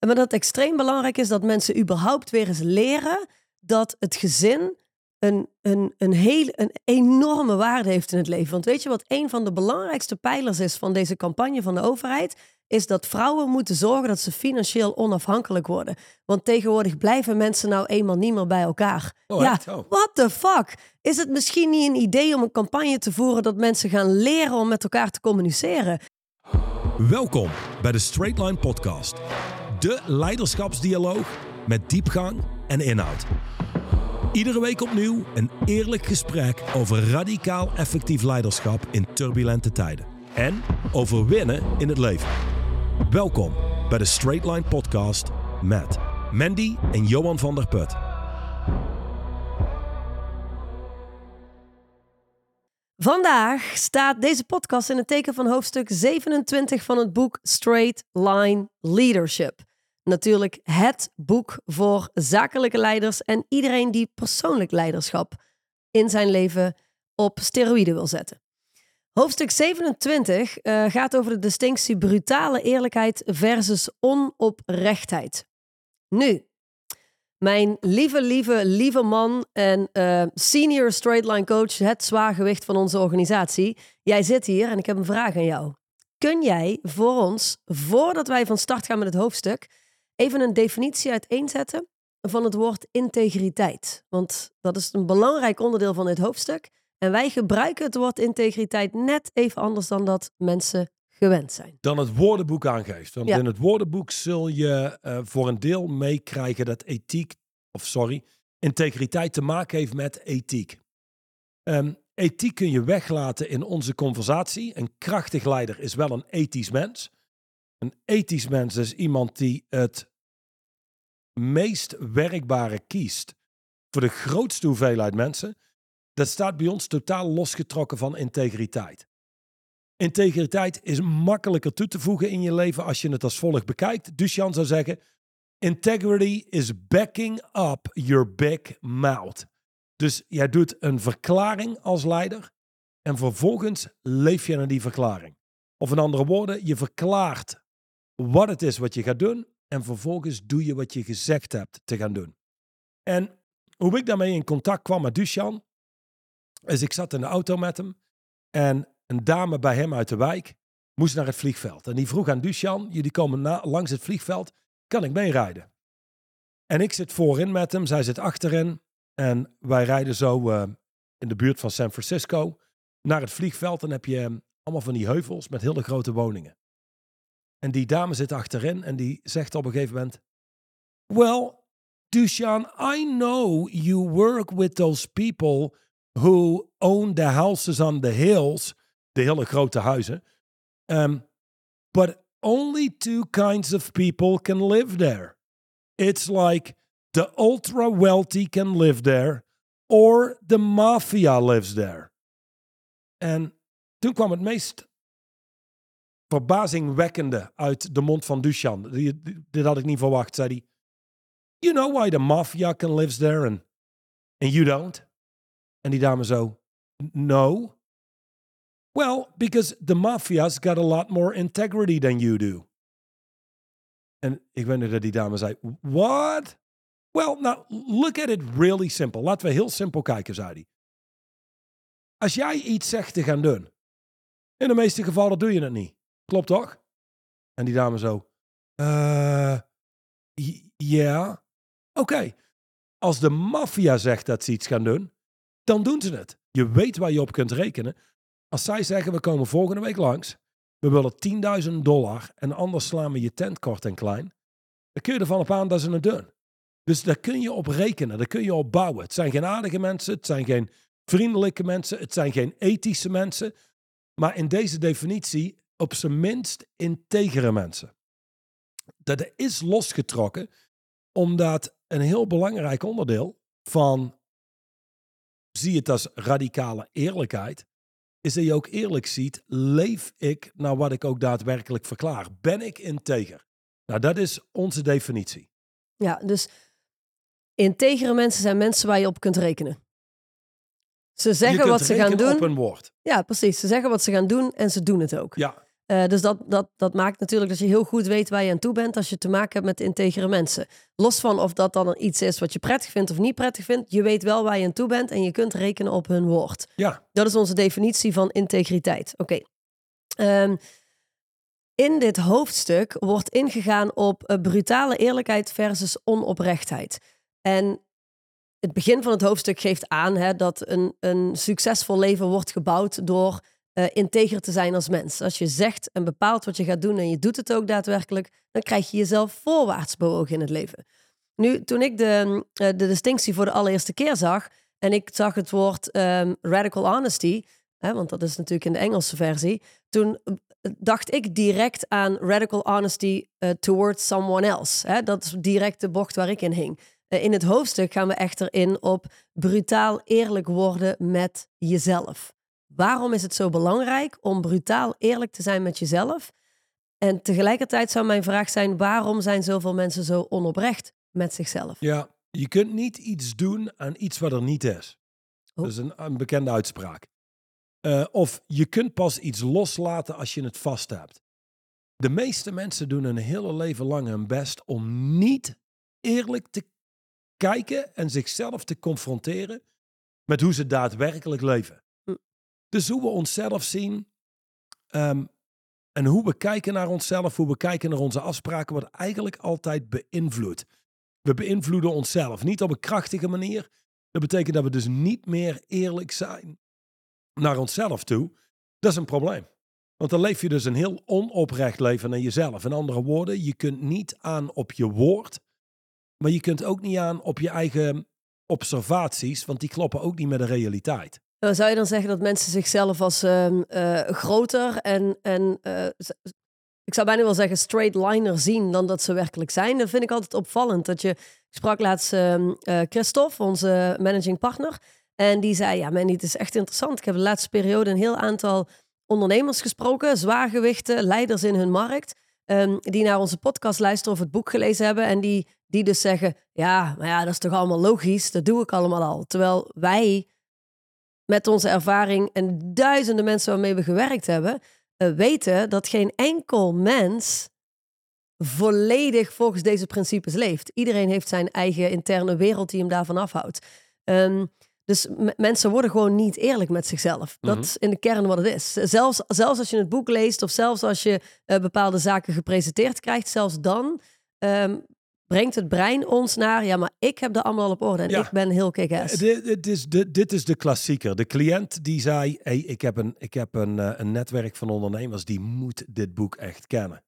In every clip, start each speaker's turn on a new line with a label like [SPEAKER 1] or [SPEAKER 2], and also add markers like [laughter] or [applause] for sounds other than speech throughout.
[SPEAKER 1] En maar dat het extreem belangrijk is dat mensen überhaupt weer eens leren dat het gezin een, een, een, hele, een enorme waarde heeft in het leven. Want weet je wat een van de belangrijkste pijlers is van deze campagne van de overheid? Is dat vrouwen moeten zorgen dat ze financieel onafhankelijk worden. Want tegenwoordig blijven mensen nou eenmaal niet meer bij elkaar.
[SPEAKER 2] Oh,
[SPEAKER 1] ja?
[SPEAKER 2] Oh.
[SPEAKER 1] what the fuck? Is het misschien niet een idee om een campagne te voeren dat mensen gaan leren om met elkaar te communiceren?
[SPEAKER 3] Welkom bij de Straight Line Podcast. De leiderschapsdialoog met diepgang en inhoud. Iedere week opnieuw een eerlijk gesprek over radicaal effectief leiderschap in turbulente tijden. En over winnen in het leven. Welkom bij de Straight Line Podcast met Mandy en Johan van der Put.
[SPEAKER 1] Vandaag staat deze podcast in het teken van hoofdstuk 27 van het boek Straight Line Leadership. Natuurlijk het boek voor zakelijke leiders en iedereen die persoonlijk leiderschap in zijn leven op steroïden wil zetten. Hoofdstuk 27 eh, gaat over de distinctie brutale eerlijkheid versus onoprechtheid. Nu, mijn lieve, lieve, lieve man en eh, senior straight line coach, het zwaargewicht van onze organisatie. Jij zit hier en ik heb een vraag aan jou. Kun jij voor ons, voordat wij van start gaan met het hoofdstuk, even een definitie uiteenzetten van het woord integriteit? Want dat is een belangrijk onderdeel van dit hoofdstuk. En wij gebruiken het woord integriteit net even anders dan dat mensen gewend zijn.
[SPEAKER 2] Dan het woordenboek aangeeft. Want
[SPEAKER 1] Ja.
[SPEAKER 2] in het woordenboek zul je eh, voor een deel meekrijgen dat ethiek, of sorry, integriteit te maken heeft met ethiek. Ehm, ethiek kun je weglaten in onze conversatie. Een krachtig leider is wel een ethisch mens. Een ethisch mens is iemand die het meest werkbare kiest voor de grootste hoeveelheid mensen. Dat staat bij ons totaal losgetrokken van integriteit. Integriteit is makkelijker toe te voegen in je leven als je het als volgt bekijkt. Dus Jan zou zeggen: Integrity is backing up your big mouth. Dus jij doet een verklaring als leider en vervolgens leef je naar die verklaring. Of in andere woorden, je verklaart wat het is wat je gaat doen en vervolgens doe je wat je gezegd hebt te gaan doen. En hoe ik daarmee in contact kwam met Dusjan, is ik zat in de auto met hem en een dame bij hem uit de wijk moest naar het vliegveld. En die vroeg aan Dusjan, jullie komen na, langs het vliegveld, kan ik meerijden? En ik zit voorin met hem, zij zit achterin. En wij rijden zo eh, in de buurt van San Francisco naar het vliegveld. Dan heb je eh, allemaal van die heuvels met hele grote woningen. En die dame zit achterin en die zegt op een gegeven moment... Well, Dushan, I know you work with those people who own the houses on the hills. De hele grote huizen. Um, but only two kinds of people can live there. It's like the ultra wealthy can live there or the mafia lives there. En toen kwam het meest verbazingwekkende uit de mond van die- Dit had ik niet verwacht, zei hij. You know why the mafia can live there and, and you don't? En die dame zo, no. Well, because the mafia's got a lot more integrity than you do. En ik weet nog dat die dame zei, what? Well, now, look at it really simple. Laten we heel simpel kijken, zei hij. Als jij iets zegt te gaan doen, in de meeste gevallen doe je het niet. Klopt toch? En die dame zo, eh, ja. Oké, als de maffia zegt dat ze iets gaan doen, dan doen ze het. Je weet waar je op kunt rekenen. Als zij zeggen, we komen volgende week langs, we willen 10.000 dollar en anders slaan we je tent kort en klein, dan kun je ervan op aan dat ze het doen. Dus daar kun je op rekenen, daar kun je op bouwen. Het zijn geen aardige mensen, het zijn geen vriendelijke mensen, het zijn geen ethische mensen, maar in deze definitie op zijn minst integere mensen. Dat is losgetrokken omdat een heel belangrijk onderdeel van, zie het als radicale eerlijkheid, is dat je ook eerlijk ziet, leef ik naar wat ik ook daadwerkelijk verklaar? Ben ik integer? Nou, dat is onze definitie.
[SPEAKER 1] Ja, dus integere mensen zijn mensen waar je op kunt rekenen. Ze zeggen wat ze gaan doen.
[SPEAKER 2] op een woord.
[SPEAKER 1] Ja, precies. Ze zeggen wat ze gaan doen en ze doen het ook.
[SPEAKER 2] Ja,
[SPEAKER 1] Eh, dus dat, dat, dat maakt natuurlijk dat je heel goed weet waar je aan toe bent als je te maken hebt met integere mensen. Los van of dat dan iets is wat je prettig vindt of niet prettig vindt, je weet wel waar je aan toe bent en je kunt rekenen op hun woord.
[SPEAKER 2] Ja,
[SPEAKER 1] Dat is onze definitie van integriteit. Oké. Ehm, in dit hoofdstuk wordt ingegaan op eh, brutale eerlijkheid versus onoprechtheid. En het begin van het hoofdstuk geeft aan hè, dat een, een succesvol leven wordt gebouwd door eh, integer te zijn als mens. Als je zegt en bepaalt wat je gaat doen en je doet het ook daadwerkelijk, dan krijg je jezelf voorwaarts bewogen in het leven. Nu, toen ik de, eh, de distinctie voor de allereerste keer zag en ik zag het woord ehm, radical honesty, hè, want dat is natuurlijk in de Engelse versie, toen eh, dacht ik direct aan radical honesty towards someone else. Hè? Dat is direct de bocht waar ik in hing. In het hoofdstuk gaan we echter in op brutaal eerlijk worden met jezelf. Waarom is het zo belangrijk om brutaal eerlijk te zijn met jezelf? En tegelijkertijd zou mijn vraag zijn: waarom zijn zoveel mensen zo onoprecht met zichzelf?
[SPEAKER 2] ja, je kunt niet iets doen aan iets wat er niet is.
[SPEAKER 1] Oh.
[SPEAKER 2] Dat is een, een bekende uitspraak. Eh, of je kunt pas iets loslaten als je het vast hebt. De meeste mensen doen een hele leven lang hun best om niet eerlijk te kijken en zichzelf te confronteren met hoe ze daadwerkelijk leven. Dus hoe we onszelf zien ehm, en hoe we kijken naar onszelf, hoe we kijken naar onze afspraken, wordt eigenlijk altijd beïnvloed. We beïnvloeden onszelf, niet op een krachtige manier. Dat betekent dat we dus niet meer eerlijk zijn naar onszelf toe. Dat is een probleem. Want dan leef je dus een heel onoprecht leven naar jezelf. In andere woorden, je kunt niet aan op je woord, maar je kunt ook niet aan op je eigen observaties, want die kloppen ook niet met de realiteit.
[SPEAKER 1] Uh, zou je dan zeggen dat mensen zichzelf als ehm, eh, groter en, en eh, ik zou bijna wel zeggen straight liner zien dan dat ze werkelijk zijn? Dat vind ik altijd opvallend. Dat je, ik sprak laatst ehm, eh, Christophe, onze managing partner, en die zei, ja man, het is echt interessant. Ik heb de laatste periode een heel aantal ondernemers gesproken, zwaargewichten, leiders in hun markt, ehm, die naar onze podcast luisteren of het boek gelezen hebben en die, die dus zeggen, ja, maar ja, dat is toch allemaal logisch, dat doe ik allemaal al. Terwijl wij met onze ervaring en duizenden mensen waarmee we gewerkt hebben, eh, weten dat geen enkel mens volledig volgens deze principes leeft. Iedereen heeft zijn eigen interne wereld die hem daarvan afhoudt. Ehm, dus mensen worden gewoon niet eerlijk met zichzelf. Dat
[SPEAKER 2] Mhm.
[SPEAKER 1] is in de kern wat het is. Zelfs, zelfs als je het boek leest of zelfs als je eh, bepaalde zaken gepresenteerd krijgt, zelfs dan ehm, brengt het brein ons naar, ja, maar ik heb dat allemaal al op orde en
[SPEAKER 2] Ja.
[SPEAKER 1] ik ben heel kick-ass.
[SPEAKER 2] Dit, dit, is de, dit is de klassieker. De cliënt die zei, hey, ik heb, een, ik heb een, eh, een netwerk van ondernemers, die moet dit boek echt kennen.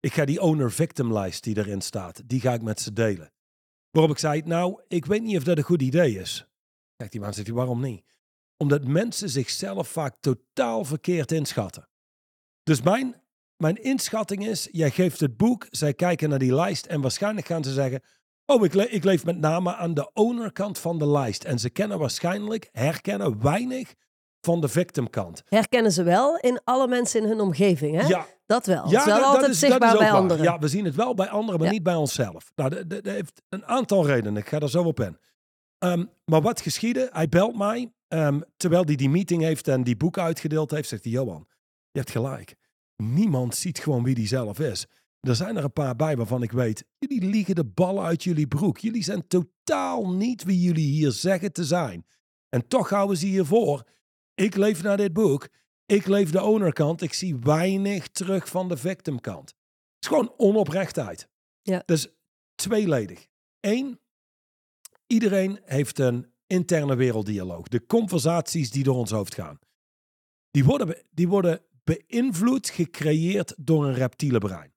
[SPEAKER 2] Ik ga die owner-victim lijst die erin staat, die ga ik met ze delen. Waarop ik zei, nou, ik weet niet of dat een goed idee is. Kijk, die man zegt, waarom niet? Omdat mensen zichzelf vaak totaal verkeerd inschatten. Dus mijn, mijn inschatting is, jij geeft het boek, zij kijken naar die lijst en waarschijnlijk gaan ze zeggen, oh, ik, le- ik leef met name aan de ownerkant van de lijst. En ze kennen waarschijnlijk, herkennen weinig van de victimkant.
[SPEAKER 1] Herkennen ze wel in alle mensen in hun omgeving, hè?
[SPEAKER 2] Ja,
[SPEAKER 1] Dat wel.
[SPEAKER 2] ja
[SPEAKER 1] het is wel
[SPEAKER 2] dat-
[SPEAKER 1] altijd
[SPEAKER 2] is- dat
[SPEAKER 1] zichtbaar
[SPEAKER 2] is
[SPEAKER 1] bij
[SPEAKER 2] waar.
[SPEAKER 1] anderen.
[SPEAKER 2] Ja, we zien het wel bij anderen, maar
[SPEAKER 1] Ja.
[SPEAKER 2] niet bij onszelf. Nou, dat, heeft een aantal redenen. Ik ga er zo op in. Ehm, maar wat geschiedde? Hij belt mij, ehm, terwijl hij die meeting heeft en die boeken uitgedeeld heeft, zegt hij, Johan, je hebt gelijk. Niemand ziet gewoon wie die zelf is. Er zijn er een paar bij waarvan ik weet, jullie liegen de ballen uit jullie broek. Jullie zijn totaal niet wie jullie hier zeggen te zijn. En toch houden ze hiervoor. Ik leef naar dit boek. Ik leef de ownerkant. Ik zie weinig terug van de victimkant. Het is gewoon onoprechtheid.
[SPEAKER 1] Ja.
[SPEAKER 2] Dus tweeledig. Eén, iedereen heeft een interne werelddialoog. De conversaties die door ons hoofd gaan. Die worden, die worden beïnvloed, gecreëerd door een reptiele brein.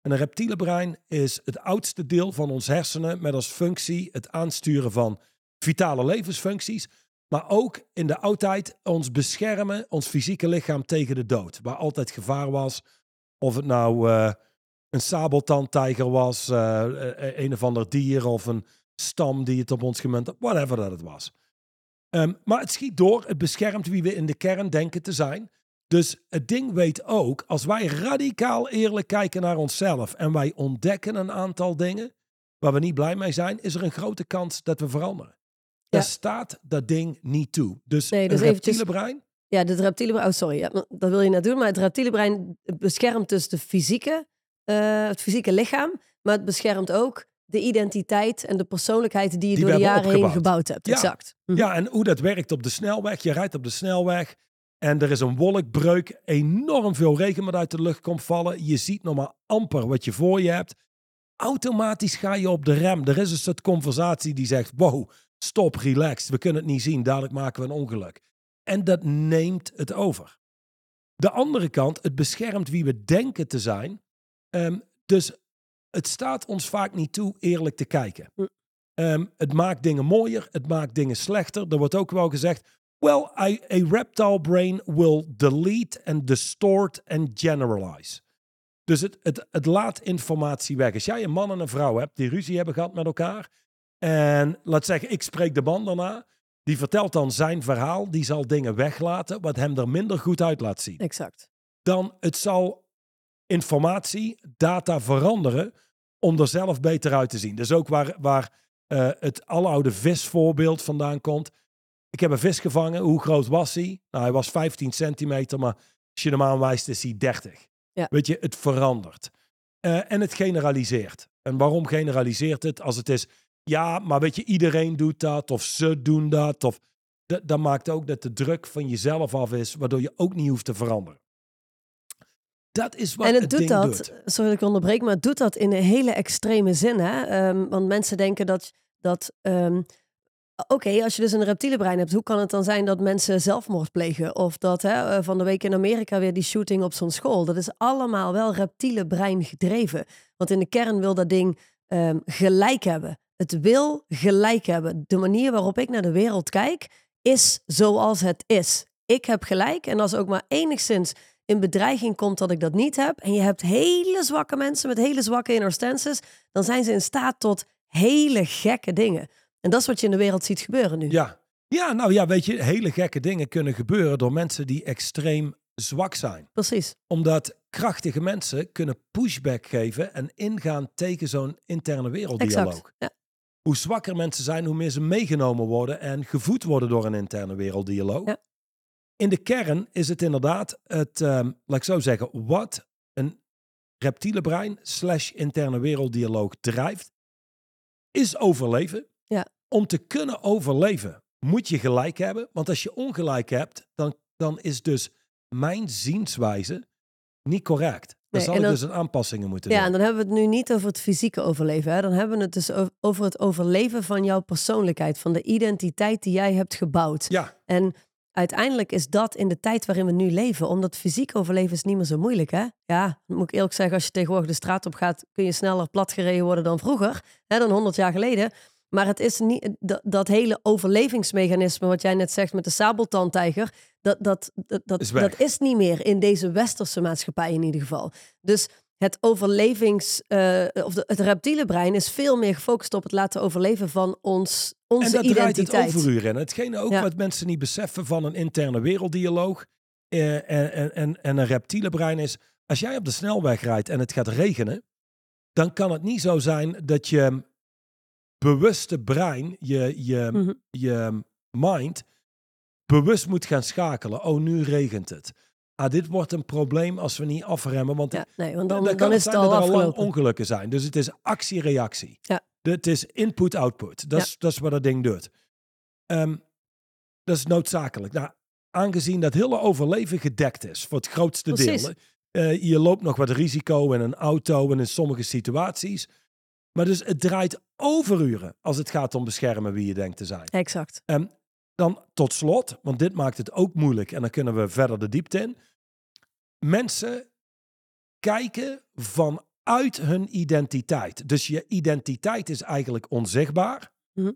[SPEAKER 2] En een reptiele brein is het oudste deel van ons hersenen met als functie het aansturen van vitale levensfuncties, maar ook in de oudheid ons beschermen, ons fysieke lichaam tegen de dood, waar altijd gevaar was. Of het nou eh, een sabeltandtijger was, eh, eh, een of ander dier of een stam die het op ons gemunt had, whatever dat het was. Ehm, maar het schiet door, het beschermt wie we in de kern denken te zijn. Dus het ding weet ook, als wij radicaal eerlijk kijken naar onszelf en wij ontdekken een aantal dingen waar we niet blij mee zijn, is er een grote kans dat we veranderen.
[SPEAKER 1] Ja.
[SPEAKER 2] Daar staat dat ding niet toe. Dus
[SPEAKER 1] Nee, dus
[SPEAKER 2] een
[SPEAKER 1] eventjes-
[SPEAKER 2] reptiele brein,
[SPEAKER 1] Ja, het reptiele brein. Oh, sorry. Ja, dat wil je net doen. Maar het reptiele brein beschermt dus de fysieke, eh, het fysieke lichaam. Maar het beschermt ook de identiteit en de persoonlijkheid die je
[SPEAKER 2] Die
[SPEAKER 1] door de jaren heen gebouwd hebt.
[SPEAKER 2] Ja.
[SPEAKER 1] Exact. Mhm.
[SPEAKER 2] Ja, en hoe dat werkt op de snelweg. Je rijdt op de snelweg en er is een wolkbreuk. Enorm veel regen wat uit de lucht komt vallen. Je ziet nog maar amper wat je voor je hebt. Automatisch ga je op de rem. Er is een soort conversatie die zegt, wow, stop, relax. We kunnen het niet zien, dadelijk maken we een ongeluk. En dat neemt het over. De andere kant, het beschermt wie we denken te zijn. Ehm, dus het staat ons vaak niet toe eerlijk te kijken.
[SPEAKER 1] Hm.
[SPEAKER 2] Ehm, het maakt dingen mooier, het maakt dingen slechter. Er wordt ook wel gezegd, well, I, a reptile brain will delete and distort and generalize. Dus het, het, het laat informatie weg. Als jij een man en een vrouw hebt die ruzie hebben gehad met elkaar. En laat zeggen, ik spreek de man daarna. Die vertelt dan zijn verhaal. Die zal dingen weglaten wat hem er minder goed uit laat zien
[SPEAKER 1] Exact.
[SPEAKER 2] dan het zal informatie, data veranderen om er zelf beter uit te zien. Dus ook waar, waar eh, het aloude visvoorbeeld vandaan komt. Ik heb een vis gevangen. Hoe groot was hij? Nou, hij was 15 centimeter, maar als je hem aanwijst is hij 30.
[SPEAKER 1] Ja.
[SPEAKER 2] Weet je, het verandert. Eh, en het generaliseert. En waarom generaliseert het? Als het is, ja, maar weet je, iedereen doet dat of ze doen dat. Of, dat, maakt ook dat de druk van jezelf af is, waardoor je ook niet hoeft te veranderen. Dat is wat
[SPEAKER 1] en het,
[SPEAKER 2] het
[SPEAKER 1] doet
[SPEAKER 2] ding
[SPEAKER 1] dat,
[SPEAKER 2] doet.
[SPEAKER 1] sorry dat ik onderbreek, maar het doet dat in een hele extreme zin. Hè? Ehm, want mensen denken dat, dat ehm, oké, als je dus een reptiele brein hebt, hoe kan het dan zijn dat mensen zelfmoord plegen? Of dat hè, eh, van de week in Amerika weer die shooting op zo'n school. Dat is allemaal wel reptiele brein gedreven. Want in de kern wil dat ding ehm, gelijk hebben. Het wil gelijk hebben. De manier waarop ik naar de wereld kijk, is zoals het is. Ik heb gelijk en als ook maar enigszins in bedreiging komt dat ik dat niet heb, en je hebt hele zwakke mensen met hele zwakke inner stances, dan zijn ze in staat tot hele gekke dingen. En dat is wat je in de wereld ziet gebeuren nu.
[SPEAKER 2] Ja. ja, nou ja, weet je, hele gekke dingen kunnen gebeuren door mensen die extreem zwak zijn.
[SPEAKER 1] Precies.
[SPEAKER 2] Omdat krachtige mensen kunnen pushback geven en ingaan tegen zo'n interne werelddialoog.
[SPEAKER 1] Exact. Ja.
[SPEAKER 2] Hoe zwakker mensen zijn, hoe meer ze meegenomen worden en gevoed worden door een interne werelddialoog.
[SPEAKER 1] Ja.
[SPEAKER 2] In de kern is het inderdaad het, ehm, laat ik zo zeggen, wat een reptiele brein slash interne werelddialoog drijft, is overleven.
[SPEAKER 1] Ja.
[SPEAKER 2] Om te kunnen overleven moet je gelijk hebben. Want als je ongelijk hebt, dan, dan is dus mijn zienswijze niet correct. Dan
[SPEAKER 1] Nee,
[SPEAKER 2] zal
[SPEAKER 1] en
[SPEAKER 2] ik
[SPEAKER 1] dan-
[SPEAKER 2] dus een aanpassingen moeten
[SPEAKER 1] Ja,
[SPEAKER 2] doen.
[SPEAKER 1] en dan hebben we het nu niet over het fysieke overleven. Hè? Dan hebben we het dus over het overleven van jouw persoonlijkheid, van de identiteit die jij hebt gebouwd.
[SPEAKER 2] Ja,
[SPEAKER 1] En uiteindelijk is dat in de tijd waarin we nu leven, omdat fysiek overleven is niet meer zo moeilijk. Hè? Ja, moet ik eerlijk zeggen, als je tegenwoordig de straat op gaat, kun je sneller platgereden worden dan vroeger, hè, dan 100 jaar geleden. Maar het is niet dat, dat hele overlevingsmechanisme, wat jij net zegt met de sabeltandtijger, dat, dat, dat, dat,
[SPEAKER 2] Is weg.
[SPEAKER 1] dat is niet meer in deze westerse maatschappij in ieder geval. Dus het overlevings, eh, of de, het reptiele brein is veel meer gefocust op het laten overleven van ons, onze
[SPEAKER 2] en dat draait het
[SPEAKER 1] identiteit.
[SPEAKER 2] overuur in. Hetgene ook
[SPEAKER 1] Ja.
[SPEAKER 2] wat mensen niet beseffen van een interne werelddialoog eh, en, en, en, en een reptiele brein is, als jij op de snelweg rijdt en het gaat regenen, dan kan het niet zo zijn dat je bewuste brein, je, je,
[SPEAKER 1] Mhm.
[SPEAKER 2] je mind, bewust moet gaan schakelen. Oh, nu regent het. Ah, dit wordt een probleem als we niet afremmen, want
[SPEAKER 1] Ja, nee, want dan,
[SPEAKER 2] dan,
[SPEAKER 1] is
[SPEAKER 2] het
[SPEAKER 1] al
[SPEAKER 2] dat er al ongelukken zijn. Dus het is actie-reactie.
[SPEAKER 1] Ja.
[SPEAKER 2] Het is input-output. Dat, is, dat is wat dat ding doet. Ehm, dat is noodzakelijk. Nou, aangezien dat hele overleven gedekt is, voor het grootste
[SPEAKER 1] Precies.
[SPEAKER 2] deel. eh, je loopt nog wat risico in een auto en in sommige situaties. Maar dus het draait overuren als het gaat om beschermen wie je denkt te zijn.
[SPEAKER 1] Exact.
[SPEAKER 2] Dan tot slot, want dit maakt het ook moeilijk en dan kunnen we verder de diepte in. Mensen kijken vanuit hun identiteit. Dus je identiteit is eigenlijk onzichtbaar.
[SPEAKER 1] Mhm.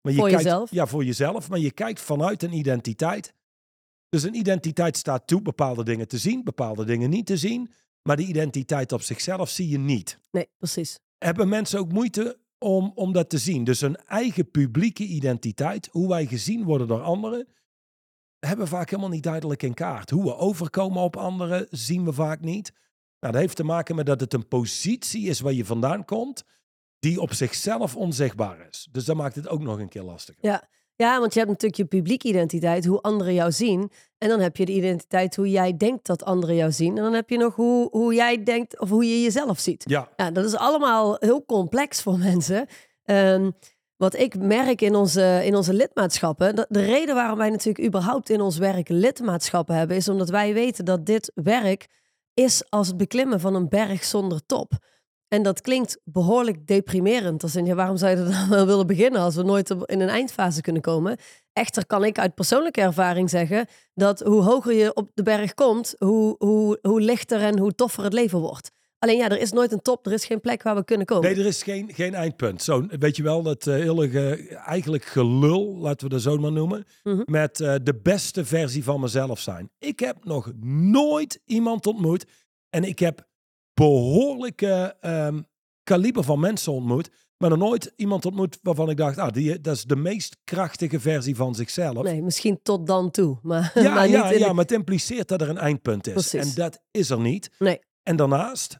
[SPEAKER 2] Maar je
[SPEAKER 1] Voor
[SPEAKER 2] kijkt,
[SPEAKER 1] jezelf.
[SPEAKER 2] Ja, voor jezelf. Maar je kijkt vanuit een identiteit. Dus een identiteit staat toe bepaalde dingen te zien, bepaalde dingen niet te zien. Maar die identiteit op zichzelf zie je niet
[SPEAKER 1] Nee, precies.
[SPEAKER 2] Hebben mensen ook moeite om, om dat te zien. Dus een eigen publieke identiteit, hoe wij gezien worden door anderen, hebben we vaak helemaal niet duidelijk in kaart. Hoe we overkomen op anderen zien we vaak niet. Nou, dat heeft te maken met dat het een positie is waar je vandaan komt, die op zichzelf onzichtbaar is. Dus dat maakt het ook nog een keer lastiger.
[SPEAKER 1] Ja. Ja, want je hebt natuurlijk je publieke identiteit, hoe anderen jou zien. En dan heb je de identiteit hoe jij denkt dat anderen jou zien. En dan heb je nog hoe, hoe jij denkt of hoe je jezelf ziet.
[SPEAKER 2] Ja,
[SPEAKER 1] Ja, dat is allemaal heel complex voor [laughs] mensen. Ehm, wat ik merk in onze, in onze lidmaatschappen. dat- De reden waarom wij natuurlijk überhaupt in ons werk lidmaatschappen hebben, is omdat wij weten dat dit werk is als het beklimmen van een berg zonder top. En dat klinkt behoorlijk deprimerend. Als in, ja, waarom zou je er dan wel willen beginnen als we nooit in een eindfase kunnen komen? Echter kan ik uit persoonlijke ervaring zeggen dat hoe hoger je op de berg komt, hoe, hoe, hoe lichter en hoe toffer het leven wordt. Alleen ja, er is nooit een top, er is geen plek waar we kunnen komen.
[SPEAKER 2] nee, er is geen, geen eindpunt. Zo, weet je wel, dat eh, hele ge- eigenlijk gelul, laten we dat zo maar noemen,
[SPEAKER 1] Mhm.
[SPEAKER 2] met eh, de beste versie van mezelf zijn. Ik heb nog nooit iemand ontmoet en ik heb behoorlijke ehm, kaliber van mensen ontmoet, maar nog nooit iemand ontmoet waarvan ik dacht, ah, die, dat is de meest krachtige versie van zichzelf.
[SPEAKER 1] Nee, misschien tot dan toe. Maar,
[SPEAKER 2] Ja, [laughs]
[SPEAKER 1] maar
[SPEAKER 2] ja,
[SPEAKER 1] niet
[SPEAKER 2] ja
[SPEAKER 1] de-
[SPEAKER 2] maar het impliceert dat er een eindpunt is.
[SPEAKER 1] Precies.
[SPEAKER 2] En dat is er niet.
[SPEAKER 1] Nee.
[SPEAKER 2] En daarnaast,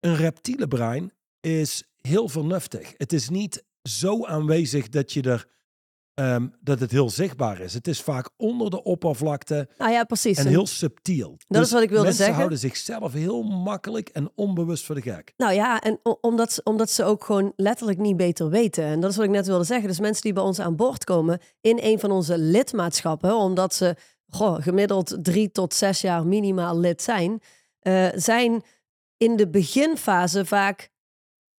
[SPEAKER 2] een reptiele brein is heel vernuftig. Het is niet zo aanwezig dat, je er, ehm, dat het heel zichtbaar is. Het is vaak onder de oppervlakte
[SPEAKER 1] Nou ja, precies.
[SPEAKER 2] en heel subtiel.
[SPEAKER 1] Dat is wat ik wilde
[SPEAKER 2] mensen
[SPEAKER 1] zeggen.
[SPEAKER 2] houden zichzelf heel makkelijk en onbewust voor de gek.
[SPEAKER 1] Nou ja, en omdat, ze- omdat ze ook gewoon letterlijk niet beter weten. En dat is wat ik net wilde zeggen. Dus mensen die bij ons aan boord komen in een van onze lidmaatschappen, omdat ze goh, gemiddeld drie tot zes jaar minimaal lid zijn, eh, zijn in de beginfase vaak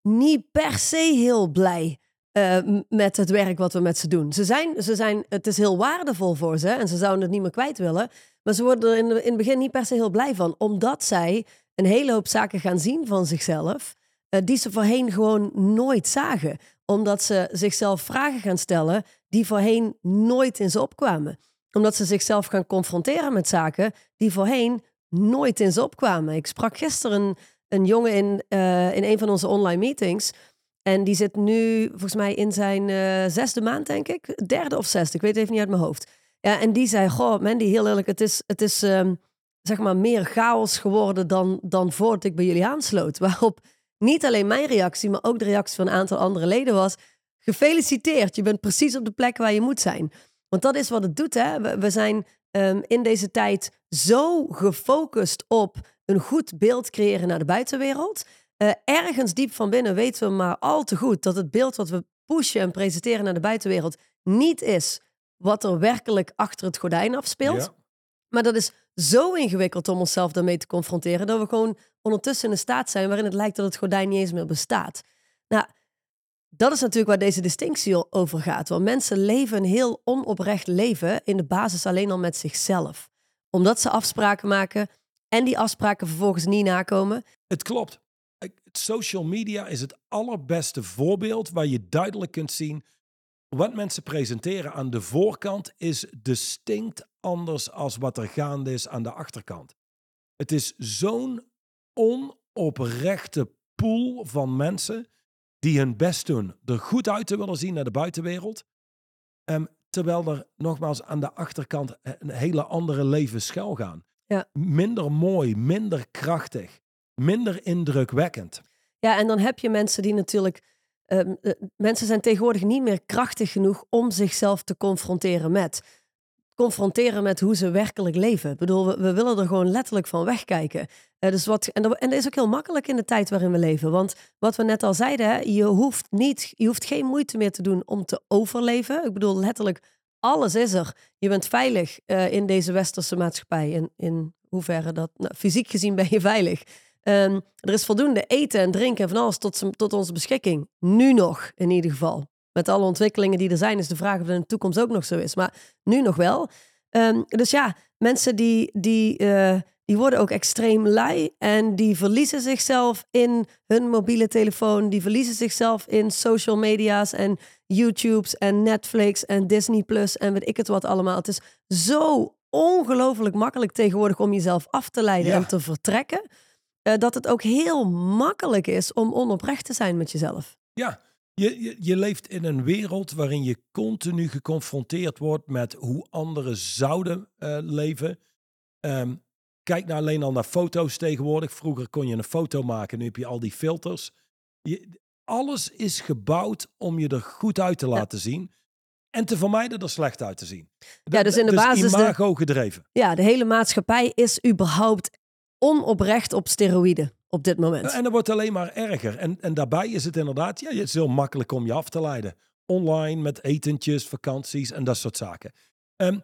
[SPEAKER 1] niet per se heel blij eh, met het werk wat we met ze doen. Ze zijn, ze zijn, het is heel waardevol voor ze en ze zouden het niet meer kwijt willen. Maar ze worden er in het begin niet per se heel blij van, omdat zij een hele hoop zaken gaan zien van zichzelf, eh, die ze voorheen gewoon nooit zagen. Omdat ze zichzelf vragen gaan stellen die voorheen nooit in ze opkwamen. Omdat ze zichzelf gaan confronteren met zaken die voorheen nooit in ze opkwamen. Ik sprak gisteren een, een jongen in, eh, in een van onze online meetings. En die zit nu volgens mij in zijn eh, zesde maand, denk ik. Derde of zesde, ik weet het even niet uit mijn hoofd. Ja, en die zei, goh, Mandy, heel eerlijk, het is, het is ehm, zeg maar meer chaos geworden dan, dan voordat ik bij jullie aansloot. [laughs] Waarop niet alleen mijn reactie, maar ook de reactie van een aantal andere leden was, gefeliciteerd, je bent precies op de plek waar je moet zijn. Want dat is wat het doet, hè. We, we zijn ehm, in deze tijd zo gefocust op een goed beeld creëren naar de buitenwereld. Eh, ergens diep van binnen weten we maar al te goed dat het beeld wat we pushen en presenteren naar de buitenwereld niet is wat er werkelijk achter het gordijn afspeelt.
[SPEAKER 2] Ja.
[SPEAKER 1] Maar dat is zo ingewikkeld om onszelf daarmee te confronteren dat we gewoon ondertussen in een staat zijn waarin het lijkt dat het gordijn niet eens meer bestaat. Nou, dat is natuurlijk waar deze distinctie over gaat. Want mensen leven een heel onoprecht leven in de basis alleen al met zichzelf. Omdat ze afspraken maken en die afspraken vervolgens niet nakomen.
[SPEAKER 2] Het klopt. Social media is het allerbeste voorbeeld waar je duidelijk kunt zien wat mensen presenteren aan de voorkant is distinct anders als wat er gaande is aan de achterkant. Het is zo'n onoprechte pool van mensen die hun best doen er goed uit te willen zien naar de buitenwereld. Ehm, terwijl er nogmaals aan de achterkant een hele andere leven schuil gaan.
[SPEAKER 1] Ja.
[SPEAKER 2] Minder mooi, minder krachtig, minder indrukwekkend.
[SPEAKER 1] Ja, en dan heb je mensen die natuurlijk. ehm, eh, mensen zijn tegenwoordig niet meer krachtig genoeg om zichzelf te confronteren met. Confronteren met hoe ze werkelijk leven. Ik bedoel, we, willen er gewoon letterlijk van wegkijken. Eh, dus wat, en, dat, en dat is ook heel makkelijk in de tijd waarin we leven. Want wat we net al zeiden, hè, je, hoeft niet, je hoeft geen moeite meer te doen om te overleven. Ik bedoel, letterlijk, alles is er. Je bent veilig eh, in deze westerse maatschappij. In, in hoeverre dat. Nou, fysiek gezien ben je veilig. Ehm, er is voldoende eten en drinken en van alles tot, tot onze beschikking. Nu nog, in ieder geval. Met alle ontwikkelingen die er zijn, is de vraag of dat in de toekomst ook nog zo is. Maar nu nog wel. Ehm, dus ja, mensen die, die, eh, die worden ook extreem lui. En die verliezen zichzelf in hun mobiele telefoon. Die verliezen zichzelf in social media's en YouTube's en Netflix en Disney Plus en weet ik het wat allemaal. Het is zo ongelooflijk makkelijk tegenwoordig om jezelf af te leiden
[SPEAKER 2] Ja.
[SPEAKER 1] en te vertrekken. Eh, dat het ook heel makkelijk is om onoprecht te zijn met jezelf.
[SPEAKER 2] Ja, je, je, je leeft in een wereld waarin je continu geconfronteerd wordt met hoe anderen zouden eh, leven. Ehm, kijk nou alleen al naar foto's tegenwoordig. Vroeger kon je een foto maken, nu heb je al die filters. Je, alles is gebouwd om je er goed uit te laten zien. En te vermijden er slecht uit te zien.
[SPEAKER 1] Ja, dus in de basis de-
[SPEAKER 2] imago gedreven.
[SPEAKER 1] Ja, de hele maatschappij is überhaupt onoprecht op steroïden op dit moment.
[SPEAKER 2] En dat wordt alleen maar erger. En, en daarbij is het inderdaad, ja, het is heel makkelijk om je af te leiden. Online met etentjes, vakanties en dat soort zaken. Ehm,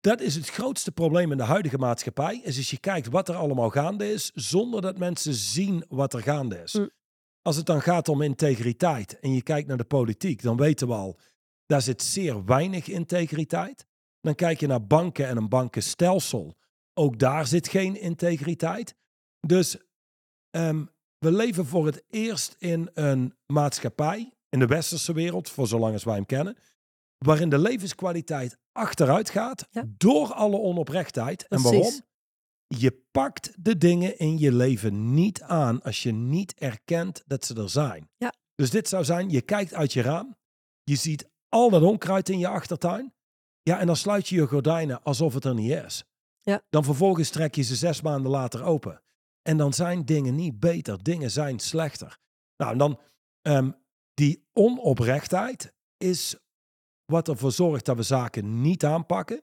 [SPEAKER 2] dat is het grootste probleem in de huidige maatschappij. Is als je kijkt wat er allemaal gaande is, zonder dat mensen zien wat er gaande is.
[SPEAKER 1] Mm.
[SPEAKER 2] Als het dan gaat om integriteit en je kijkt naar de politiek, dan weten we al, daar zit zeer weinig integriteit. Dan kijk je naar banken en een bankenstelsel. Ook daar zit geen integriteit. Dus Ehm, we leven voor het eerst in een maatschappij, in de westerse wereld, voor zolang als wij hem kennen, waarin de levenskwaliteit achteruit gaat
[SPEAKER 1] Ja.
[SPEAKER 2] door alle onoprechtheid. En waarom? Je pakt de dingen in je leven niet aan als je niet erkent dat ze er zijn.
[SPEAKER 1] Ja.
[SPEAKER 2] Dus dit zou zijn, je kijkt uit je raam, je ziet al dat onkruid in je achtertuin. Ja, en dan sluit je je gordijnen alsof het er niet is.
[SPEAKER 1] Ja.
[SPEAKER 2] Dan vervolgens trek je ze zes maanden later open. En dan zijn dingen niet beter, dingen zijn slechter. Nou, en dan ehm, die onoprechtheid is wat ervoor zorgt dat we zaken niet aanpakken.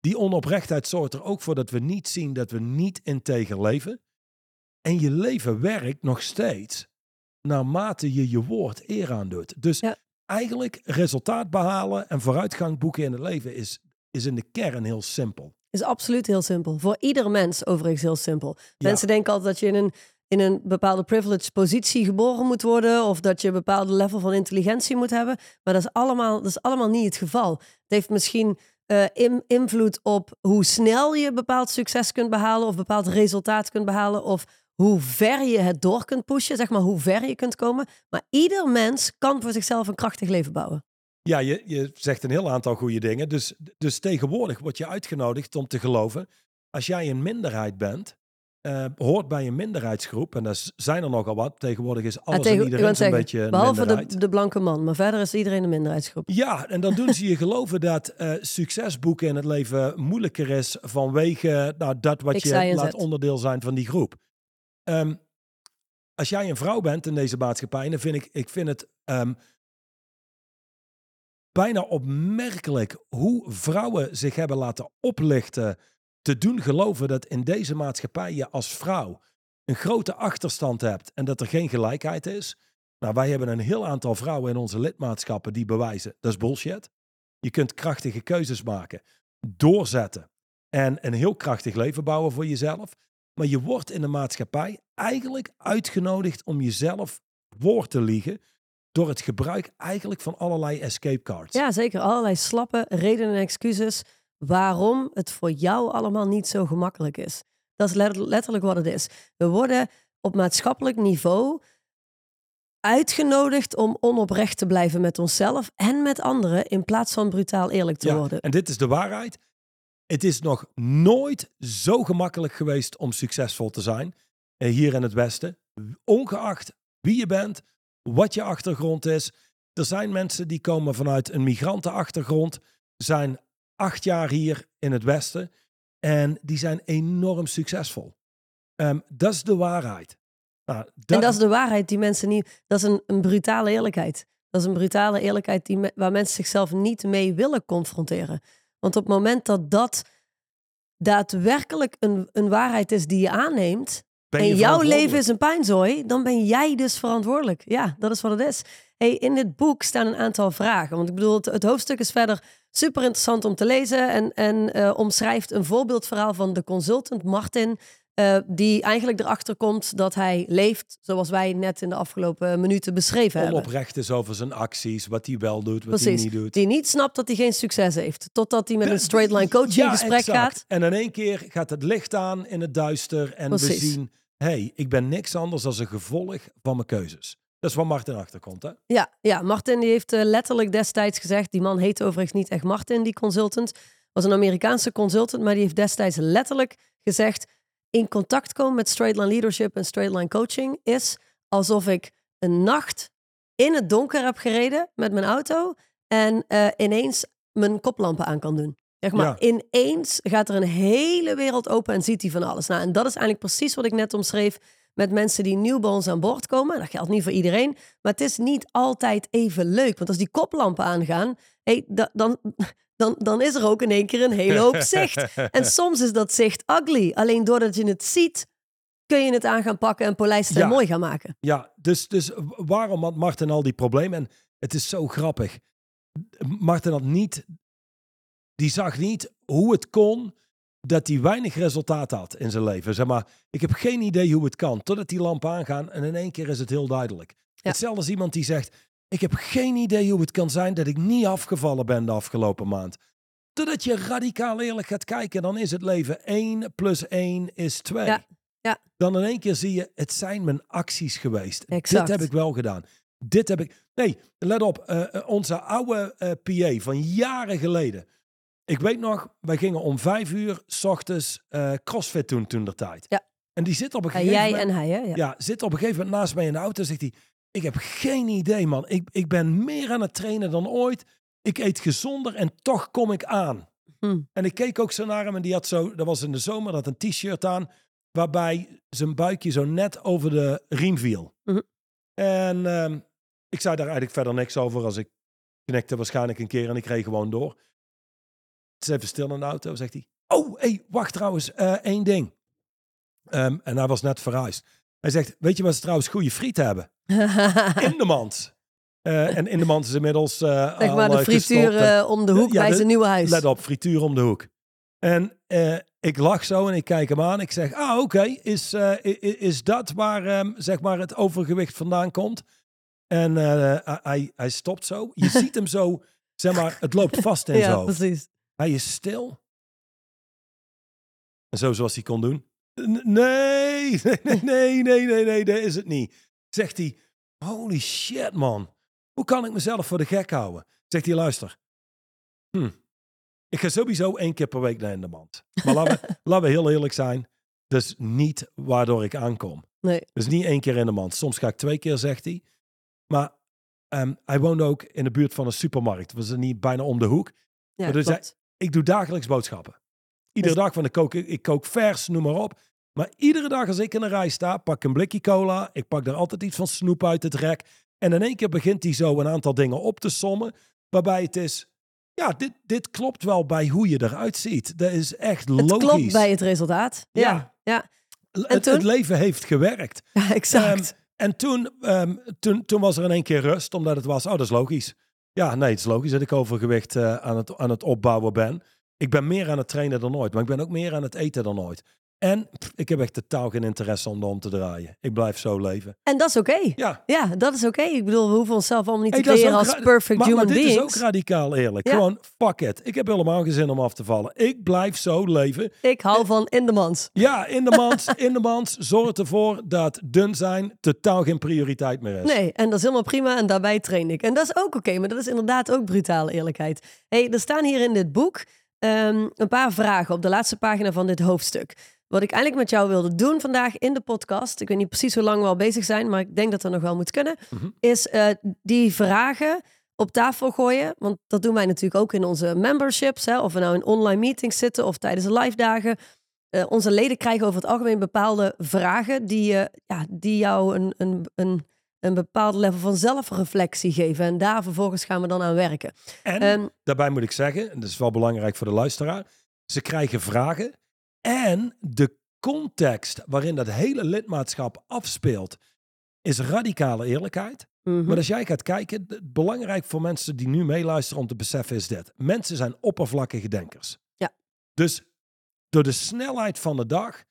[SPEAKER 2] Die onoprechtheid zorgt er ook voor dat we niet zien dat we niet integer leven. En je leven werkt nog steeds naarmate je je woord eer aan doet. Dus
[SPEAKER 1] Ja.
[SPEAKER 2] eigenlijk resultaat behalen en vooruitgang boeken in het leven is, is in de kern heel simpel.
[SPEAKER 1] Is absoluut heel simpel. Voor ieder mens overigens heel simpel.
[SPEAKER 2] Ja.
[SPEAKER 1] Mensen denken altijd dat je in een, in een bepaalde privileged positie geboren moet worden. Of dat je een bepaalde level van intelligentie moet hebben. Maar dat is allemaal, dat is allemaal niet het geval. Het heeft misschien eh, in- invloed op hoe snel je bepaald succes kunt behalen. Of bepaald resultaat kunt behalen. Of hoe ver je het door kunt pushen. Zeg maar hoe ver je kunt komen. Maar ieder mens kan voor zichzelf een krachtig leven bouwen.
[SPEAKER 2] Ja, je, je zegt een heel aantal goede dingen. Dus, dus tegenwoordig word je uitgenodigd om te geloven. Als jij een minderheid bent, eh, hoort bij een minderheidsgroep. En dat zijn er nogal wat. Tegenwoordig is alles
[SPEAKER 1] tegen-
[SPEAKER 2] en iedereen
[SPEAKER 1] zeggen,
[SPEAKER 2] beetje een
[SPEAKER 1] behalve
[SPEAKER 2] minderheid.
[SPEAKER 1] de, de blanke man. Maar verder is iedereen een minderheidsgroep.
[SPEAKER 2] Ja, en dan doen ze je [laughs] geloven dat eh, succes boeken in het leven moeilijker is vanwege nou, dat wat
[SPEAKER 1] Ik
[SPEAKER 2] je laat
[SPEAKER 1] zet.
[SPEAKER 2] onderdeel zijn van die groep. Ehm, als jij een vrouw bent in deze maatschappij, dan vind ik, ik vind het ehm, bijna opmerkelijk hoe vrouwen zich hebben laten oplichten te doen geloven dat in deze maatschappij je als vrouw een grote achterstand hebt en dat er geen gelijkheid is. Nou, wij hebben een heel aantal vrouwen in onze lidmaatschappen die bewijzen dat is bullshit. Je kunt krachtige keuzes maken, doorzetten en een heel krachtig leven bouwen voor jezelf. Maar je wordt in de maatschappij eigenlijk uitgenodigd om jezelf voor te liegen door het gebruik eigenlijk van allerlei escape cards.
[SPEAKER 1] Ja, zeker. Allerlei slappe redenen en excuses waarom het voor jou allemaal niet zo gemakkelijk is. Dat is let- letterlijk wat het is. We worden op maatschappelijk niveau uitgenodigd om onoprecht te blijven met onszelf en met anderen in plaats van brutaal eerlijk te
[SPEAKER 2] Ja,
[SPEAKER 1] worden.
[SPEAKER 2] En dit is de waarheid. Het is nog nooit zo gemakkelijk geweest om succesvol te zijn eh, hier in het Westen. Ongeacht wie je bent, wat je achtergrond is. Er zijn mensen die komen vanuit een migrantenachtergrond, zijn acht jaar hier in het Westen en die zijn enorm succesvol. Ehm, dat is de waarheid. Nou,
[SPEAKER 1] En dat is de waarheid die mensen niet. Dat is een, een brutale eerlijkheid. Dat is een brutale eerlijkheid die me- waar mensen zichzelf niet mee willen confronteren. Want op het moment dat dat daadwerkelijk een, een waarheid is die je aanneemt. En jouw leven is een pijnzooi, dan ben jij dus verantwoordelijk. Ja, dat is wat het is. Hey, in dit boek staan een aantal vragen. Want ik bedoel, het, het hoofdstuk is verder super interessant om te lezen. En, en eh, omschrijft een voorbeeldverhaal van de consultant Martin. eh, die eigenlijk erachter komt dat hij leeft zoals wij net in de afgelopen minuten beschreven hebben.
[SPEAKER 2] onoprecht is over zijn acties, wat hij wel doet, wat
[SPEAKER 1] Precies.
[SPEAKER 2] hij niet doet.
[SPEAKER 1] Die niet snapt dat hij geen succes heeft. Totdat hij met een straight line coaching
[SPEAKER 2] ja,
[SPEAKER 1] gesprek
[SPEAKER 2] exact.
[SPEAKER 1] gaat.
[SPEAKER 2] En in één keer gaat het licht aan in het duister en we zien, hey, ik ben niks anders dan een gevolg van mijn keuzes. Dat is waar Martin achterkomt, hè?
[SPEAKER 1] Ja, ja, Martin die heeft eh, letterlijk destijds gezegd, die man heet overigens niet echt Martin, die consultant, was een Amerikaanse consultant, maar die heeft destijds letterlijk gezegd, in contact komen met straight line leadership en straight line coaching is alsof ik een nacht in het donker heb gereden met mijn auto en eh, ineens mijn koplampen aan kan doen. Zeg maar,
[SPEAKER 2] Ja.
[SPEAKER 1] ineens gaat er een hele wereld open en ziet hij van alles. Nou, en dat is eigenlijk precies wat ik net omschreef met mensen die nieuw bij ons aan boord komen. Dat geldt niet voor iedereen, maar het is niet altijd even leuk. Want als die koplampen aangaan, hey, dan, [laughs] dan, dan is er ook in één keer een hele hoop [laughs] zicht. En soms is dat zicht ugly. Alleen doordat je het ziet, kun je het aan gaan pakken en polijsten en
[SPEAKER 2] Ja.
[SPEAKER 1] mooi gaan maken.
[SPEAKER 2] Ja, dus, dus waarom had Martin al die problemen? En het is zo grappig. Martin had niet, die zag niet hoe het kon dat hij weinig resultaat had in zijn leven. Zeg maar, ik heb geen idee hoe het kan, totdat die lampen aangaan en in één keer is het heel duidelijk. Hetzelfde als iemand die zegt, ik heb geen idee hoe het kan zijn dat ik niet afgevallen ben de afgelopen maand. Totdat je radicaal eerlijk gaat kijken, dan is het leven 1 plus 1 is 2.
[SPEAKER 1] Ja, ja.
[SPEAKER 2] Dan in één keer zie je, het zijn mijn acties geweest.
[SPEAKER 1] Exact.
[SPEAKER 2] Dit heb ik wel gedaan. Dit heb ik. Nee, let op. eh, eh, onze oude eh, PA van jaren geleden. Ik weet nog, wij gingen om vijf uur s ochtends eh, crossfit doen toen der tijd.
[SPEAKER 1] Ja.
[SPEAKER 2] En die zit op een
[SPEAKER 1] Ja,
[SPEAKER 2] gegeven
[SPEAKER 1] jij
[SPEAKER 2] moment.
[SPEAKER 1] en hij, hè? Ja.
[SPEAKER 2] Ja, zit op een gegeven moment naast mij in de auto en zegt hij: Ik heb geen idee, man. Ik, ik ben meer aan het trainen dan ooit. Ik eet gezonder en toch kom ik aan.
[SPEAKER 1] Hm.
[SPEAKER 2] En ik keek ook zo naar hem en die had zo, dat was in de zomer, dat een t-shirt aan, waarbij zijn buikje zo net over de riem viel.
[SPEAKER 1] Mhm.
[SPEAKER 2] En ehm, ik zei daar eigenlijk verder niks over als ik knikte waarschijnlijk een keer en ik reed gewoon door. Het is even stil in de auto, zegt hij. Oh, hey, wacht trouwens, eh, één ding. Ehm, en hij was net verhuisd. Hij zegt, weet je wat ze trouwens goede frieten hebben? [laughs] In de mand. Eh, en in de mand is inmiddels eh
[SPEAKER 1] zeg
[SPEAKER 2] al,
[SPEAKER 1] maar de frituur
[SPEAKER 2] en-
[SPEAKER 1] om de hoek
[SPEAKER 2] Ja,
[SPEAKER 1] bij
[SPEAKER 2] de-
[SPEAKER 1] zijn nieuwe huis.
[SPEAKER 2] Let op, frituur om de hoek. En ik lach zo en ik kijk hem aan. Ik zeg, ah oké, is, is dat waar ehm, zeg maar het overgewicht vandaan komt? En hij, hij stopt zo. Je [laughs] ziet hem zo, zeg maar, het loopt vast in zijn
[SPEAKER 1] ja,
[SPEAKER 2] hoofd.
[SPEAKER 1] precies.
[SPEAKER 2] Hij is stil. En zo zoals hij kon doen. [laughs] Nee, nee, nee, nee, nee, nee, dat is het niet. Zegt hij, holy shit man. Hoe kan ik mezelf voor de gek houden? Zegt hij, luister. Hm. Ik ga sowieso één keer per week naar in de mand. Maar laten we, [laughs] laten we heel eerlijk zijn. Dat is niet waardoor ik aankom.
[SPEAKER 1] Nee.
[SPEAKER 2] Dus niet één keer in de mand. Soms ga ik twee keer, zegt hij. Maar ehm, hij woonde ook in de buurt van een supermarkt. Was er niet bijna om de hoek.
[SPEAKER 1] Ja,
[SPEAKER 2] dus hij-. Ik doe dagelijks boodschappen. Iedere dag van de kook. Ik, kook vers, noem maar op. Maar iedere dag als ik in een rij sta, pak ik een blikje cola. Ik pak er altijd iets van snoep uit het rek. En in één keer begint hij zo een aantal dingen op te sommen. Waarbij het is, ja, dit, dit klopt wel bij hoe je eruit ziet. Dat is echt
[SPEAKER 1] Het
[SPEAKER 2] logisch.
[SPEAKER 1] klopt bij het resultaat. Ja,
[SPEAKER 2] Ja.
[SPEAKER 1] ja.
[SPEAKER 2] het,
[SPEAKER 1] En toen?
[SPEAKER 2] het leven heeft gewerkt. [laughs]
[SPEAKER 1] ja exact.
[SPEAKER 2] Ehm, en toen, ehm, toen, toen was er in één keer rust, omdat het was, oh, dat is logisch. Ja, nee, het is logisch dat ik overgewicht eh, aan, het, aan het opbouwen ben. Ik ben meer aan het trainen dan ooit, maar ik ben ook meer aan het eten dan ooit. En pff, ik heb echt totaal geen interesse om erom te draaien. Ik blijf zo leven.
[SPEAKER 1] en dat is oké.
[SPEAKER 2] Ja,
[SPEAKER 1] Ja, dat is oké. Ik bedoel, we hoeven onszelf allemaal niet
[SPEAKER 2] Hey,
[SPEAKER 1] te creëren als perfect
[SPEAKER 2] maar,
[SPEAKER 1] human
[SPEAKER 2] maar dit
[SPEAKER 1] beings.
[SPEAKER 2] is ook radicaal eerlijk.
[SPEAKER 1] Ja.
[SPEAKER 2] Gewoon, fuck it. Ik heb helemaal geen zin om af te vallen. Ik blijf zo leven.
[SPEAKER 1] Ik hou van in de mans.
[SPEAKER 2] Ja, in de mand, [laughs] in de mand. Zorg ervoor dat dun zijn totaal geen prioriteit meer is.
[SPEAKER 1] Nee, en dat is helemaal prima en daarbij train ik. En dat is ook oké, maar dat is inderdaad ook brutale eerlijkheid. hey, er staan hier in dit boek ehm, een paar vragen op de laatste pagina van dit hoofdstuk. Wat ik eigenlijk met jou wilde doen vandaag in de podcast, ik weet niet precies hoe lang we al bezig zijn, maar ik denk dat dat nog wel moet kunnen,
[SPEAKER 2] Mhm.
[SPEAKER 1] is eh, die vragen op tafel gooien. Want dat doen wij natuurlijk ook in onze memberships, hè, of we nou in online meetings zitten of tijdens de live dagen. Eh, onze leden krijgen over het algemeen bepaalde vragen die, eh, ja, die jou een, een, een, een bepaald level van zelfreflectie geven. En daar vervolgens gaan we dan aan werken.
[SPEAKER 2] En
[SPEAKER 1] Ehm,
[SPEAKER 2] daarbij moet ik zeggen, en dat is wel belangrijk voor de luisteraar, ze krijgen vragen en de context waarin dat hele lidmaatschap afspeelt is radicale eerlijkheid.
[SPEAKER 1] mhm.
[SPEAKER 2] Maar als jij gaat kijken, belangrijk voor mensen die nu meeluisteren om te beseffen is dit. Mensen zijn oppervlakkige denkers.
[SPEAKER 1] Ja.
[SPEAKER 2] Dus door de snelheid van de dag,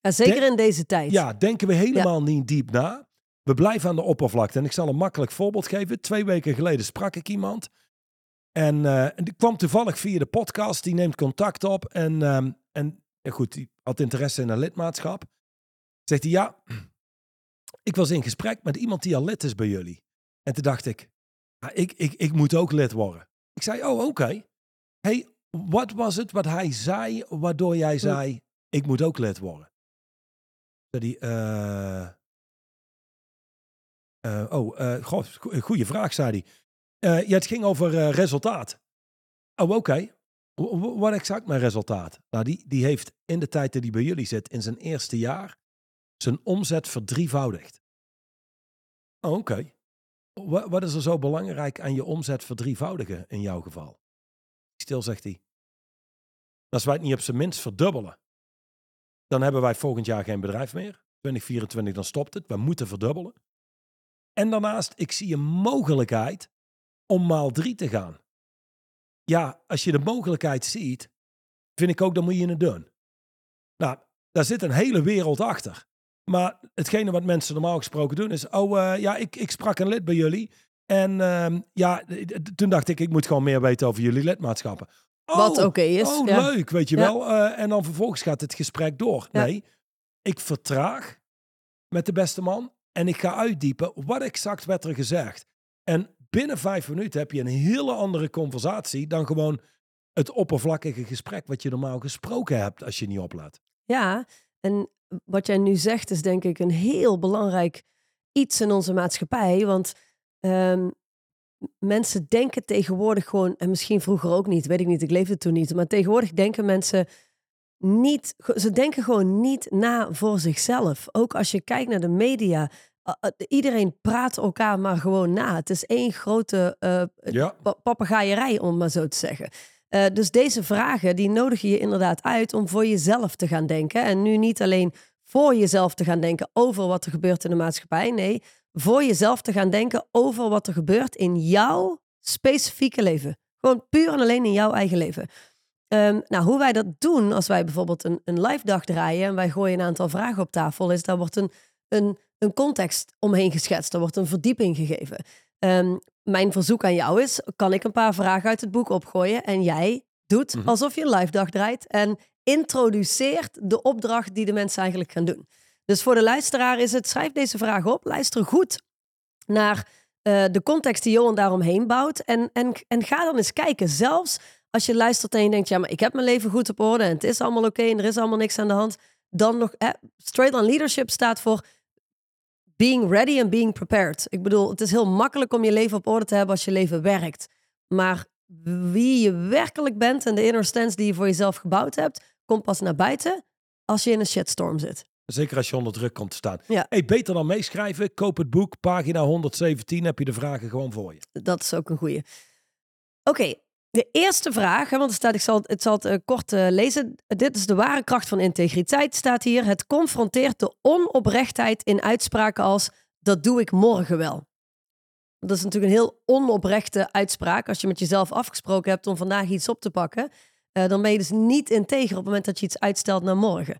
[SPEAKER 1] Ja, zeker
[SPEAKER 2] denk-
[SPEAKER 1] in deze tijd.
[SPEAKER 2] ja, denken we helemaal niet diep na. We blijven aan de oppervlakte. En ik zal een makkelijk voorbeeld geven. Twee weken geleden sprak ik iemand. En, eh, en die kwam toevallig via de podcast. Die neemt contact op. En, ehm, en ja, goed, die had interesse in een lidmaatschap. Zegt hij, ja, ik was in gesprek met iemand die al lid is bij jullie. En toen dacht ik, "Ah, ik, ik, ik moet ook lid worden. Ik zei, oh oké. hey, wat was het wat hij zei waardoor jij zei, ik moet ook lid worden? Zei hij, eh, eh, oh, eh, goh, go- goeie vraag, zei hij. Eh, ja, het ging over eh, resultaat. Oh, oké. Wat exact mijn resultaat? Nou, die, die heeft in de tijd dat hij bij jullie zit, in zijn eerste jaar, zijn omzet verdrievoudigt. Oh, Oké. Wa- Wat is er zo belangrijk aan je omzet verdrievoudigen in jouw geval? Stil, zegt hij. Als wij het niet op zijn minst verdubbelen, dan hebben wij volgend jaar geen bedrijf meer. 2024, dan stopt het. We moeten verdubbelen. En daarnaast, ik zie een mogelijkheid om maal drie te gaan. Ja, als je de mogelijkheid ziet, vind ik ook, dan moet je het doen. Nou, daar zit een hele wereld achter. Maar hetgene wat mensen normaal gesproken doen is, oh eh, ja, ik, ik sprak een lid bij jullie. En ehm, ja, toen dacht ik, ik moet gewoon meer weten over jullie lidmaatschappen. Oh,
[SPEAKER 1] Wat oké is.
[SPEAKER 2] Oh,
[SPEAKER 1] ja.
[SPEAKER 2] leuk, weet je
[SPEAKER 1] Ja.
[SPEAKER 2] wel. Eh, en dan vervolgens gaat het gesprek door.
[SPEAKER 1] Ja.
[SPEAKER 2] Nee, ik vertraag met de beste man en ik ga uitdiepen wat exact werd er gezegd. En binnen vijf minuten heb je een hele andere conversatie dan gewoon het oppervlakkige gesprek wat je normaal gesproken hebt als je niet oplet.
[SPEAKER 1] Ja, en wat jij nu zegt is denk ik een heel belangrijk iets in onze maatschappij. Want ehm, mensen denken tegenwoordig gewoon, en misschien vroeger ook niet, weet ik niet, ik leefde toen niet. Maar tegenwoordig denken mensen niet, ze denken gewoon niet na voor zichzelf. Ook als je kijkt naar de media. Eh, eh, Iedereen praat elkaar maar gewoon na. Het is één grote eh,
[SPEAKER 2] Ja.
[SPEAKER 1] pa- papegaaierij, om maar zo te zeggen. Eh, dus deze vragen, die nodigen je inderdaad uit om voor jezelf te gaan denken. En nu niet alleen voor jezelf te gaan denken over wat er gebeurt in de maatschappij. Nee, voor jezelf te gaan denken over wat er gebeurt in jouw specifieke leven. Gewoon puur en alleen in jouw eigen leven. Ehm, nou, hoe wij dat doen als wij bijvoorbeeld een, een live dag draaien en wij gooien een aantal vragen op tafel, is daar wordt een, een, een context omheen geschetst. Er wordt een verdieping gegeven. Ehm, mijn verzoek aan jou is, kan ik een paar vragen uit het boek opgooien en jij doet
[SPEAKER 2] Mhm.
[SPEAKER 1] alsof je een live dag draait en introduceert de opdracht die de mensen eigenlijk gaan doen. Dus voor de luisteraar is het, schrijf deze vraag op, luister goed naar eh, de context die Johan daaromheen bouwt en, en, en ga dan eens kijken, zelfs als je luistert en je denkt, ja, maar ik heb mijn leven goed op orde en het is allemaal oké en er is allemaal niks aan de hand, dan nog, eh, straight on leadership staat voor being ready and being prepared. Ik bedoel, het is heel makkelijk om je leven op orde te hebben als je leven werkt. Maar wie je werkelijk bent en de inner stance die je voor jezelf gebouwd hebt, komt pas naar buiten als je in een shitstorm zit.
[SPEAKER 2] Zeker als je onder druk komt te staan.
[SPEAKER 1] Ja.
[SPEAKER 2] Hey, beter dan meeschrijven. Koop het boek, pagina 117, heb je de vragen gewoon voor je.
[SPEAKER 1] Dat is ook een goeie. Oké, de eerste vraag, want staat, ik zal, het zal het eh, kort eh, lezen. Dit is de ware kracht van integriteit, staat hier. Het confronteert de onoprechtheid in uitspraken als dat doe ik morgen wel. Dat is natuurlijk een heel onoprechte uitspraak. Als je met jezelf afgesproken hebt om vandaag iets op te pakken, eh, dan ben je dus niet integer op het moment dat je iets uitstelt naar morgen.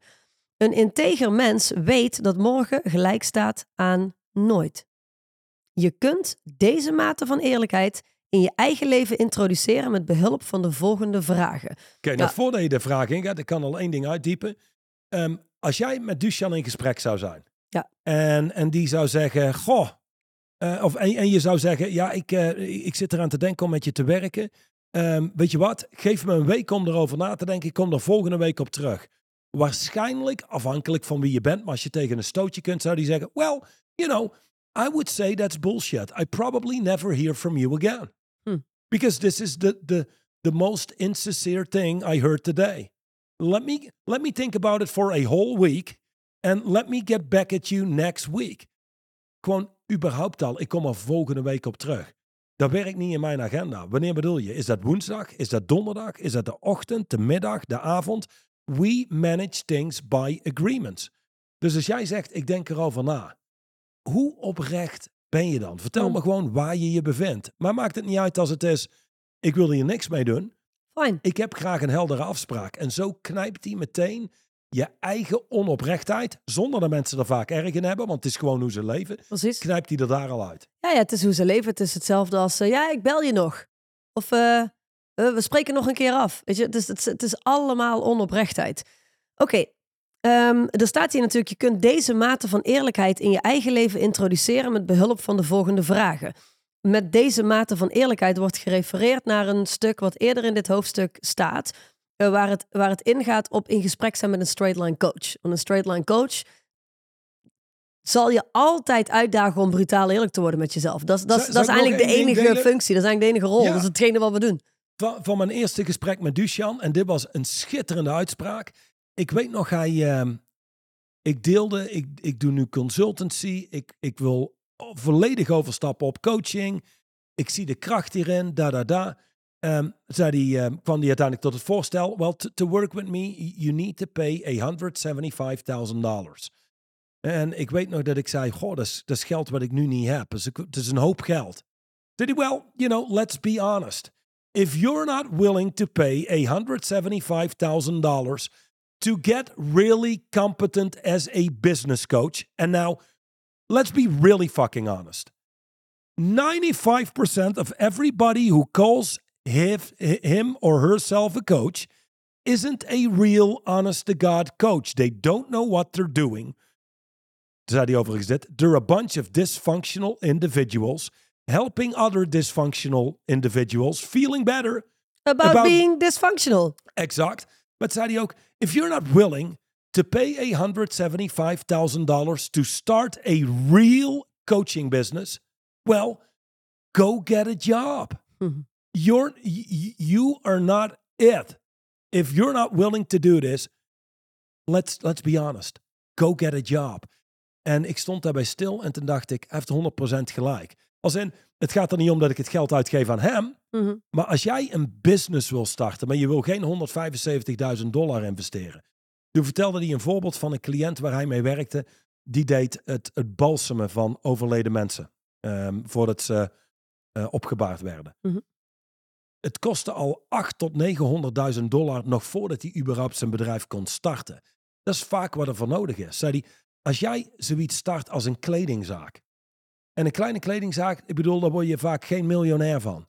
[SPEAKER 1] Een integer mens weet dat morgen gelijk staat aan nooit. Je kunt deze mate van eerlijkheid in je eigen leven introduceren met behulp van de volgende vragen.
[SPEAKER 2] Oké, nou
[SPEAKER 1] Ja.
[SPEAKER 2] voordat je de vraag ingaat, ik kan al één ding uitdiepen. Ehm, als jij met Dusan in gesprek zou zijn.
[SPEAKER 1] Ja.
[SPEAKER 2] En, en die zou zeggen, goh. eh, of, en, en je zou zeggen, ja, ik, eh, ik zit eraan te denken om met je te werken. Ehm, weet je wat, geef me een week om erover na te denken. Ik kom er volgende week op terug. Waarschijnlijk, afhankelijk van wie je bent, maar als je tegen een stootje kunt, zou die zeggen, well, you know, I would say that's bullshit. I probably never hear from you again. Because this is the, the, the most insincere thing I heard today. Let me, let me think about it for a whole week. And let me get back at you next week. Gewoon überhaupt al, ik kom er volgende week op terug. Dat werkt niet in mijn agenda. Wanneer bedoel je? Is dat woensdag? Is dat donderdag? Is dat de ochtend, de middag, de avond? We manage things by agreements. Dus als jij zegt, ik denk erover na. Hoe oprecht ben je dan? Vertel
[SPEAKER 1] Hmm.
[SPEAKER 2] me gewoon waar je je bevindt. Maar maakt het niet uit als het is, ik wil hier niks mee doen.
[SPEAKER 1] Fijn.
[SPEAKER 2] Ik heb graag een heldere afspraak. En zo knijpt hij meteen je eigen onoprechtheid, zonder dat mensen er vaak erg in hebben, want het is gewoon hoe ze leven,
[SPEAKER 1] Precies.
[SPEAKER 2] knijpt hij er daar al uit.
[SPEAKER 1] Ja, ja, het is hoe ze leven. Het is hetzelfde als, eh, ja, ik bel je nog. Of eh, eh, we spreken nog een keer af. Weet je, het is, het is, het is allemaal onoprechtheid. Oké, ehm, er staat hier natuurlijk, je kunt deze mate van eerlijkheid in je eigen leven introduceren met behulp van de volgende vragen. Met deze mate van eerlijkheid wordt gerefereerd naar een stuk wat eerder in dit hoofdstuk staat, eh, waar, het, waar het ingaat op in gesprek zijn met een straight line coach. Want een straight line coach zal je altijd uitdagen om brutaal eerlijk te worden met jezelf. Dat, is- dat, dat is eigenlijk de enige
[SPEAKER 2] delen?
[SPEAKER 1] functie. Dat is eigenlijk de enige rol.
[SPEAKER 2] Ja.
[SPEAKER 1] Dat is hetgene wat we doen.
[SPEAKER 2] Van, van mijn eerste gesprek met Duchan, en dit was een schitterende uitspraak. Ik weet nog, hij, ehm, Ik deelde, ik, ik doe nu consultancy. Ik, ik wil volledig overstappen op coaching. Ik zie de kracht hierin, da da da. Um, zei die, um, kwam die uiteindelijk tot het voorstel. Well, to, work with me, you need to pay $175,000. En ik weet nog dat ik zei, goh, dat is, dat is geld wat ik nu niet heb. Dus het is een hoop geld. Did he, well, you know, let's be honest. If you're not willing to pay $175,000 to get really competent as a business coach, and now let's be really fucking honest. 95% of everybody who calls him or herself a coach isn't a real honest to God coach. They don't know what they're doing. Zei hij overigens dit. They're a bunch of dysfunctional individuals helping other dysfunctional individuals feeling better
[SPEAKER 1] about, about being dysfunctional.
[SPEAKER 2] Exact. Maar zei hij ook, if you're not willing to pay $175,000 to start a real coaching business, well, go get a job. Mm-hmm. You're you are not it. If you're not willing to do this, let's let's be honest. Go get a job. En ik stond daarbij stil en toen dacht ik, hij heeft 100% gelijk. Als in, het gaat er niet om dat ik het geld uitgeef aan hem. Mhm. Maar als jij een business wil starten, maar je wil geen 175.000 dollar investeren. Toen vertelde hij een voorbeeld van een cliënt waar hij mee werkte. Die deed het, het balsemen van overleden mensen. Um, voordat ze uh, opgebaard werden. Mhm. Het kostte al 8 tot 900.000 dollar nog voordat hij überhaupt zijn bedrijf kon starten. Dat is vaak wat er voor nodig is. Zei hij, als jij zoiets start als een kledingzaak. En een kleine kledingzaak, ik bedoel, daar word je vaak geen miljonair van.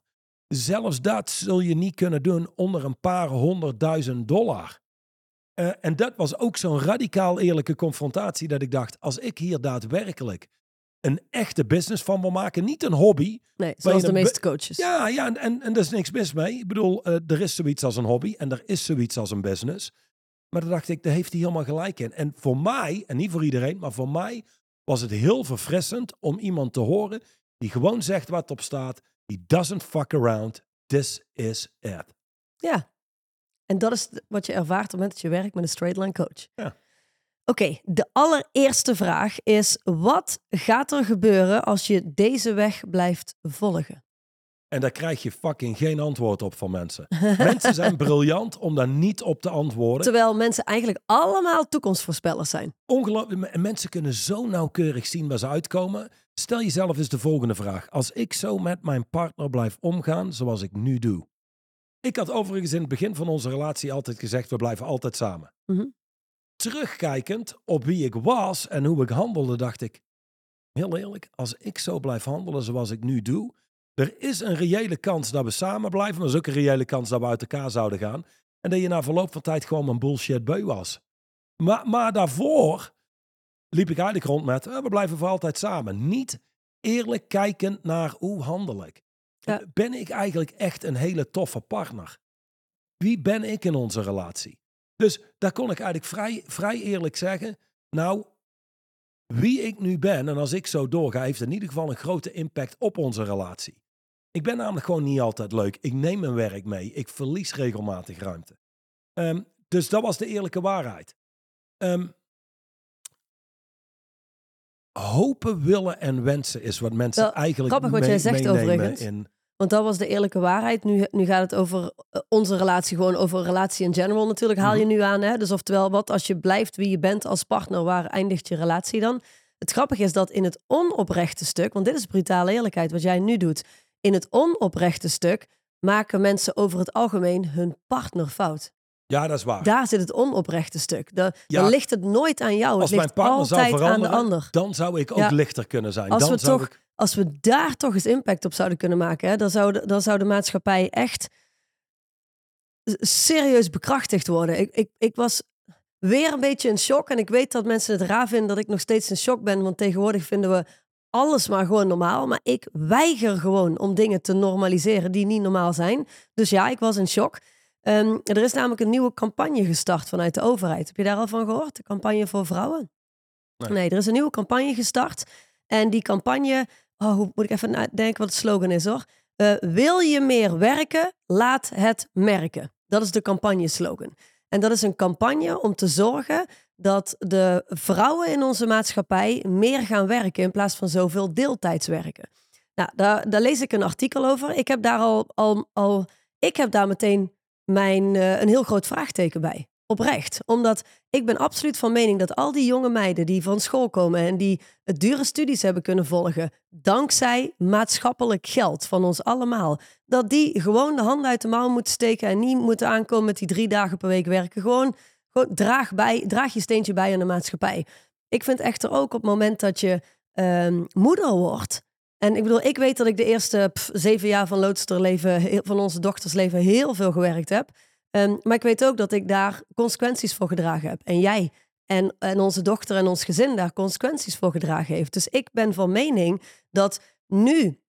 [SPEAKER 2] Zelfs dat zul je niet kunnen doen onder een paar honderdduizend dollar. Uh, en dat was ook zo'n radicaal eerlijke confrontatie dat ik dacht, als ik hier daadwerkelijk een echte business van wil maken, niet een hobby.
[SPEAKER 1] Nee, zoals de meeste coaches.
[SPEAKER 2] Ja, ja en, en, en er is niks mis mee. Ik bedoel, uh, er is zoiets als een hobby en er is zoiets als een business. Maar dan dacht ik, daar heeft hij helemaal gelijk in. En voor mij, en niet voor iedereen, maar voor mij was het heel verfrissend om iemand te horen die gewoon zegt wat op staat. He doesn't fuck around. This is it.
[SPEAKER 1] Ja. En dat is wat je ervaart op het moment dat je werkt met een straight line coach.
[SPEAKER 2] Ja.
[SPEAKER 1] Oké, de allereerste vraag is: wat gaat er gebeuren als je deze weg blijft volgen?
[SPEAKER 2] En daar krijg je fucking geen antwoord op van mensen. [laughs] mensen zijn briljant om daar niet op te antwoorden.
[SPEAKER 1] Terwijl mensen eigenlijk allemaal toekomstvoorspellers zijn.
[SPEAKER 2] Ongelooflijk. Mensen kunnen zo nauwkeurig zien waar ze uitkomen. Stel jezelf eens de volgende vraag. Als ik zo met mijn partner blijf omgaan zoals ik nu doe. Ik had overigens in het begin van onze relatie altijd gezegd: we blijven altijd samen. Mhm. Terugkijkend op wie ik was en hoe ik handelde, dacht ik: heel eerlijk, als ik zo blijf handelen zoals ik nu doe, er is een reële kans dat we samen blijven, maar er is ook een reële kans dat we uit elkaar zouden gaan. En dat je na verloop van tijd gewoon een bullshit beu was. Maar, maar daarvoor liep ik eigenlijk rond met, eh, we blijven voor altijd samen. Niet eerlijk kijkend naar hoe handel ik. Ben ik eigenlijk echt een hele toffe partner? Wie ben ik in onze relatie? Dus daar kon ik eigenlijk vrij, vrij eerlijk zeggen, nou, wie ik nu ben en als ik zo doorga, heeft in ieder geval een grote impact op onze relatie. Ik ben namelijk gewoon niet altijd leuk. Ik neem mijn werk mee. Ik verlies regelmatig ruimte. Um, dus dat was de eerlijke waarheid. Um, hopen, willen en wensen is wat mensen Wel, eigenlijk
[SPEAKER 1] grappig wat
[SPEAKER 2] mee,
[SPEAKER 1] jij zegt overigens.
[SPEAKER 2] In...
[SPEAKER 1] Want dat was de eerlijke waarheid. Nu, nu gaat het over eh, onze relatie, gewoon over relatie in general natuurlijk, haal je mhm. nu aan. Hè? Dus oftewel, wat als je blijft wie je bent als partner, waar eindigt je relatie dan? Het grappige is dat in het onoprechte stuk, want dit is brutale eerlijkheid wat jij nu doet, in het onoprechte stuk maken mensen over het algemeen hun partner fout.
[SPEAKER 2] Ja, dat is waar.
[SPEAKER 1] Daar zit het onoprechte stuk. Dan, ligt het nooit aan jou.
[SPEAKER 2] Als
[SPEAKER 1] het ligt
[SPEAKER 2] mijn partner
[SPEAKER 1] altijd
[SPEAKER 2] zou
[SPEAKER 1] aan de ander.
[SPEAKER 2] Dan zou ik ook lichter kunnen zijn.
[SPEAKER 1] Als
[SPEAKER 2] dan
[SPEAKER 1] we,
[SPEAKER 2] zou
[SPEAKER 1] toch,
[SPEAKER 2] ik...
[SPEAKER 1] als we daar toch eens impact op zouden kunnen maken, hè, dan, zou de, dan zou de maatschappij echt serieus bekrachtigd worden. Ik, ik, ik was weer een beetje in shock. En ik weet dat mensen het raar vinden dat ik nog steeds in shock ben. Want tegenwoordig vinden we alles maar gewoon normaal. Maar ik weiger gewoon om dingen te normaliseren die niet normaal zijn. Dus ja, ik was in shock. Ehm, er is namelijk een nieuwe campagne gestart vanuit de overheid. Heb je daar al van gehoord? De campagne voor vrouwen? Nee, nee er is een nieuwe campagne gestart. En die campagne, oh, hoe moet ik even denken wat de slogan is hoor. Uh, wil je meer werken? Laat het merken. Dat is de campagne slogan. En dat is een campagne om te zorgen dat de vrouwen in onze maatschappij meer gaan werken in plaats van zoveel deeltijds werken. Nou, daar, daar lees ik een artikel over. Ik heb daar al, al, al ik heb daar meteen mijn, uh, een heel groot vraagteken bij. Oprecht. Omdat ik ben absoluut van mening dat al die jonge meiden die van school komen en die het dure studies hebben kunnen volgen, dankzij maatschappelijk geld van ons allemaal, dat die gewoon de handen uit de mouw moeten steken en niet moeten aankomen met die drie dagen per week werken. Gewoon, gewoon draag, bij, draag je steentje bij aan de maatschappij. Ik vind echter ook op het moment dat je uh, moeder wordt. En ik bedoel, ik weet dat ik de eerste zeven jaar van loodsterleven, van onze dochtersleven, heel veel gewerkt heb. Um, maar ik weet ook dat ik daar consequenties voor gedragen heb. En jij en, en onze dochter en ons gezin daar consequenties voor gedragen heeft. Dus ik ben van mening dat nu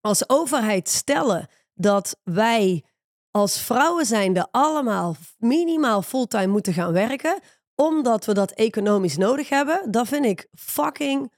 [SPEAKER 1] als overheid stellen dat wij als vrouwen zijnde allemaal minimaal fulltime moeten gaan werken, omdat we dat economisch nodig hebben, dat vind ik fucking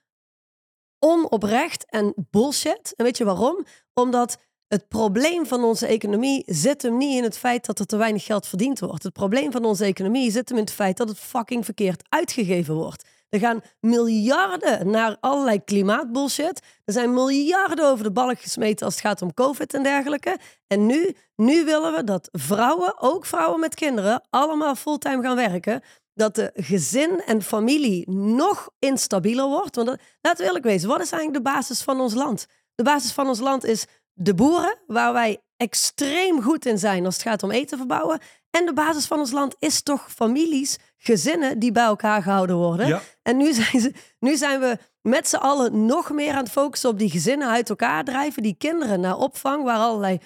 [SPEAKER 1] onoprecht en bullshit. En weet je waarom? Omdat het probleem van onze economie zit hem niet in het feit dat er te weinig geld verdiend wordt. Het probleem van onze economie zit hem in het feit dat het fucking verkeerd uitgegeven wordt. Er gaan miljarden naar allerlei klimaatbullshit. Er zijn miljarden over de balk gesmeten als het gaat om COVID en dergelijke. En nu, nu willen we dat vrouwen, ook vrouwen met kinderen, allemaal fulltime gaan werken. Dat de gezin en familie nog instabieler wordt. Want dat, laten we eerlijk wezen, wat is eigenlijk de basis van ons land? De basis van ons land is de boeren, waar wij extreem goed in zijn als het gaat om eten verbouwen. En de basis van ons land is toch families, gezinnen die bij elkaar gehouden worden. En nu zijn, ze, nu zijn we met z'n allen nog meer aan het focussen op die gezinnen uit elkaar drijven. Die kinderen naar opvang, waar allerlei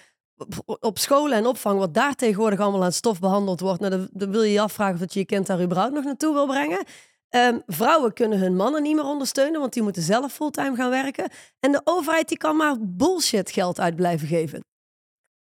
[SPEAKER 1] op scholen en opvang, wat daar tegenwoordig allemaal aan stof behandeld wordt. Nou, dan, wil je je afvragen of je je kind daar überhaupt nog naartoe wil brengen. Ehm, vrouwen kunnen hun mannen niet meer ondersteunen, want die moeten zelf fulltime gaan werken. En de overheid die kan maar bullshit geld uit blijven geven.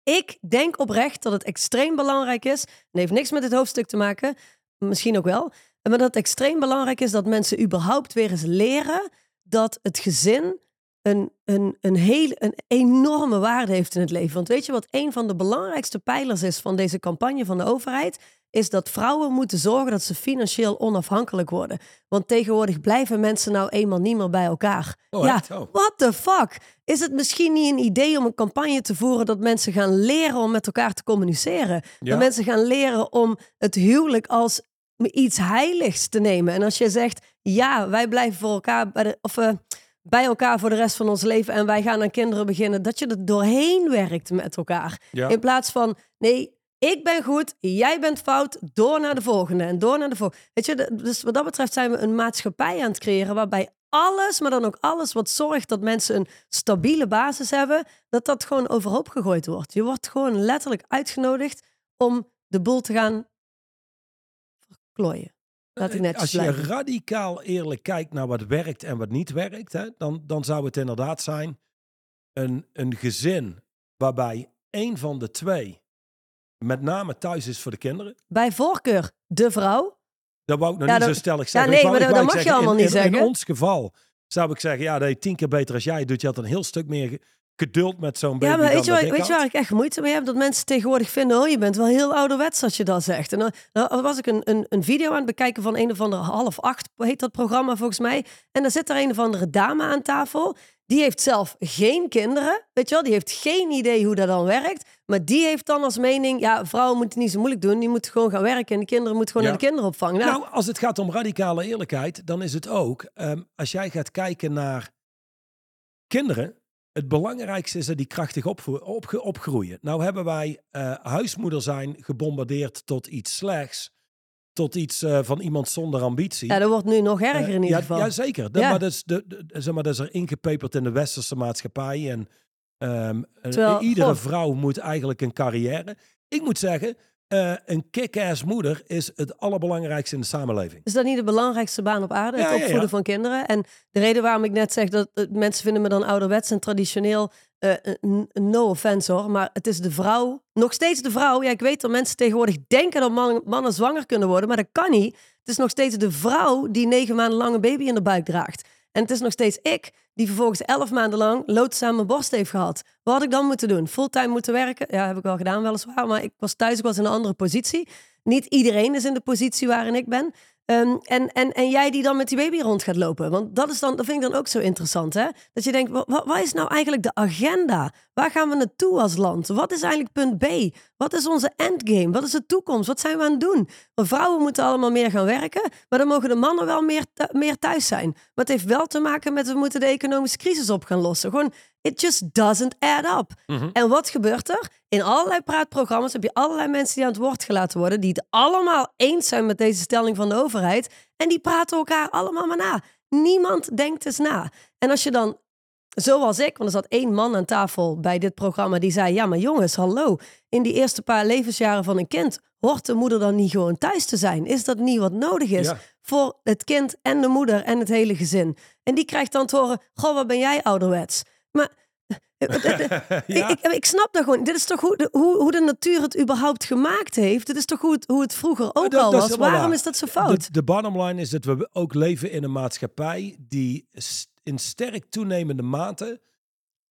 [SPEAKER 1] Ik denk oprecht dat het extreem belangrijk is, en heeft niks met het hoofdstuk te maken, misschien ook wel, maar dat het extreem belangrijk is dat mensen überhaupt weer eens leren dat het gezin een, een, een, hele, een enorme waarde heeft in het leven. Want weet je wat een van de belangrijkste pijlers is van deze campagne van de overheid? Is dat vrouwen moeten zorgen dat ze financieel onafhankelijk worden. Want tegenwoordig blijven mensen nou eenmaal niet meer bij elkaar.
[SPEAKER 2] Oh,
[SPEAKER 1] ja,
[SPEAKER 2] oh.
[SPEAKER 1] what the fuck? Is het misschien niet een idee om een campagne te voeren dat mensen gaan leren om met elkaar te communiceren? Dat mensen gaan leren om het huwelijk als iets heiligs te nemen. En als je zegt, ja, wij blijven voor elkaar bij de, of, uh, bij elkaar voor de rest van ons leven en wij gaan aan kinderen beginnen, dat je er doorheen werkt met elkaar. In plaats van, nee, ik ben goed, jij bent fout, door naar de volgende en door naar de volgende. Weet je, dus wat dat betreft zijn we een maatschappij aan het creëren waarbij alles, maar dan ook alles wat zorgt dat mensen een stabiele basis hebben, dat dat gewoon overhoop gegooid wordt. Je wordt gewoon letterlijk uitgenodigd om de boel te gaan klooien. Laat ik
[SPEAKER 2] Als je radicaal eerlijk kijkt naar wat werkt en wat niet werkt, hè, dan, dan zou het inderdaad zijn een, een gezin waarbij één van de twee met name thuis is voor de kinderen.
[SPEAKER 1] Bij voorkeur de vrouw.
[SPEAKER 2] Dat wou ik nog niet zo stellig zeggen.
[SPEAKER 1] Ja, nee, maar dat, mag je allemaal niet zeggen.
[SPEAKER 2] In ons geval zou ik zeggen, ja, dat je tien keer beter als jij doet. Je had een heel stuk meer geduld met zo'n baby.
[SPEAKER 1] Ja, maar weet je,
[SPEAKER 2] waar,
[SPEAKER 1] weet je waar ik echt moeite mee heb? Dat mensen tegenwoordig vinden, oh, je bent wel heel ouderwets als je dat zegt. En dan, was ik een, een, een, video aan het bekijken van een of andere half acht, heet dat programma volgens mij. En dan zit er een of andere dame aan tafel. Die heeft zelf geen kinderen, weet je wel? Die heeft geen idee hoe dat dan werkt. Maar die heeft dan als mening, ja, vrouwen moeten niet zo moeilijk doen. Die moeten gewoon gaan werken en de kinderen moeten gewoon naar de kinderopvang.
[SPEAKER 2] Nou, nou, als het gaat om radicale eerlijkheid, dan is het ook, um, als jij gaat kijken naar kinderen, het belangrijkste is dat die krachtig opgroeien. Nou hebben wij uh, huismoeder zijn gebombardeerd tot iets slechts. Tot iets uh, van iemand zonder ambitie.
[SPEAKER 1] Ja, dat wordt nu nog erger in ieder
[SPEAKER 2] ja,
[SPEAKER 1] geval.
[SPEAKER 2] Ja, zeker. Ja. Maar, dat is de, de, zeg maar dat is er ingepeperd in de westerse maatschappij. En um, Terwijl, iedere God. vrouw moet eigenlijk een carrière. Ik moet zeggen, uh, een kick-ass moeder is het allerbelangrijkste in de samenleving.
[SPEAKER 1] Is dat niet de belangrijkste baan op aarde? Het ja, opvoeden ja, ja. van kinderen. En de reden waarom ik net zeg dat uh, mensen vinden me dan ouderwets en traditioneel. Uh, no offense hoor, maar het is de vrouw. Nog steeds de vrouw. Ja, ik weet dat mensen tegenwoordig denken dat man, mannen zwanger kunnen worden, maar dat kan niet. Het is nog steeds de vrouw die negen maanden lang een baby in de buik draagt. En het is nog steeds ik die vervolgens elf maanden lang loods aan mijn borst heeft gehad. Wat had ik dan moeten doen? Fulltime moeten werken? Ja, heb ik wel gedaan weliswaar. Maar ik was thuis, ik was in een andere positie. Niet iedereen is in de positie waarin ik ben. Ehm, en, en, en jij die dan met die baby rond gaat lopen. Want dat, is dan, dat vind ik dan ook zo interessant. Hè? Dat je denkt, wat, wat is nou eigenlijk de agenda? Waar gaan we naartoe als land? Wat is eigenlijk punt B? Wat is onze endgame? Wat is de toekomst? Wat zijn we aan het doen? Want vrouwen moeten allemaal meer gaan werken. Maar dan mogen de mannen wel meer, meer thuis zijn. Maar het heeft wel te maken met we moeten de economische crisis op gaan lossen. Gewoon, it just doesn't add up.
[SPEAKER 2] Mhm.
[SPEAKER 1] En wat gebeurt er? In allerlei praatprogramma's heb je allerlei mensen die aan het woord gelaten worden. Die het allemaal eens zijn met deze stelling van de overheid. En die praten elkaar allemaal maar na. Niemand denkt eens na. En als je dan Zoals ik, want er zat één man aan tafel bij dit programma die zei: Ja, maar jongens, hallo. In die eerste paar levensjaren van een kind hoort de moeder dan niet gewoon thuis te zijn? Is dat niet wat nodig is
[SPEAKER 2] Ja.
[SPEAKER 1] voor het kind en de moeder en het hele gezin? En die krijgt dan te horen: Goh, wat ben jij ouderwets? Maar. [laughs] [laughs]
[SPEAKER 2] Ja.
[SPEAKER 1] Ik, ik, ik snap dat gewoon. Dit is toch hoe de, hoe, hoe de natuur het überhaupt gemaakt heeft? Dit is toch hoe het, hoe het vroeger ook
[SPEAKER 2] Dat-
[SPEAKER 1] al
[SPEAKER 2] dat
[SPEAKER 1] was? Waarom
[SPEAKER 2] waar.
[SPEAKER 1] is dat zo fout?
[SPEAKER 2] De, de bottom line is dat we ook leven in een maatschappij die in sterk toenemende mate,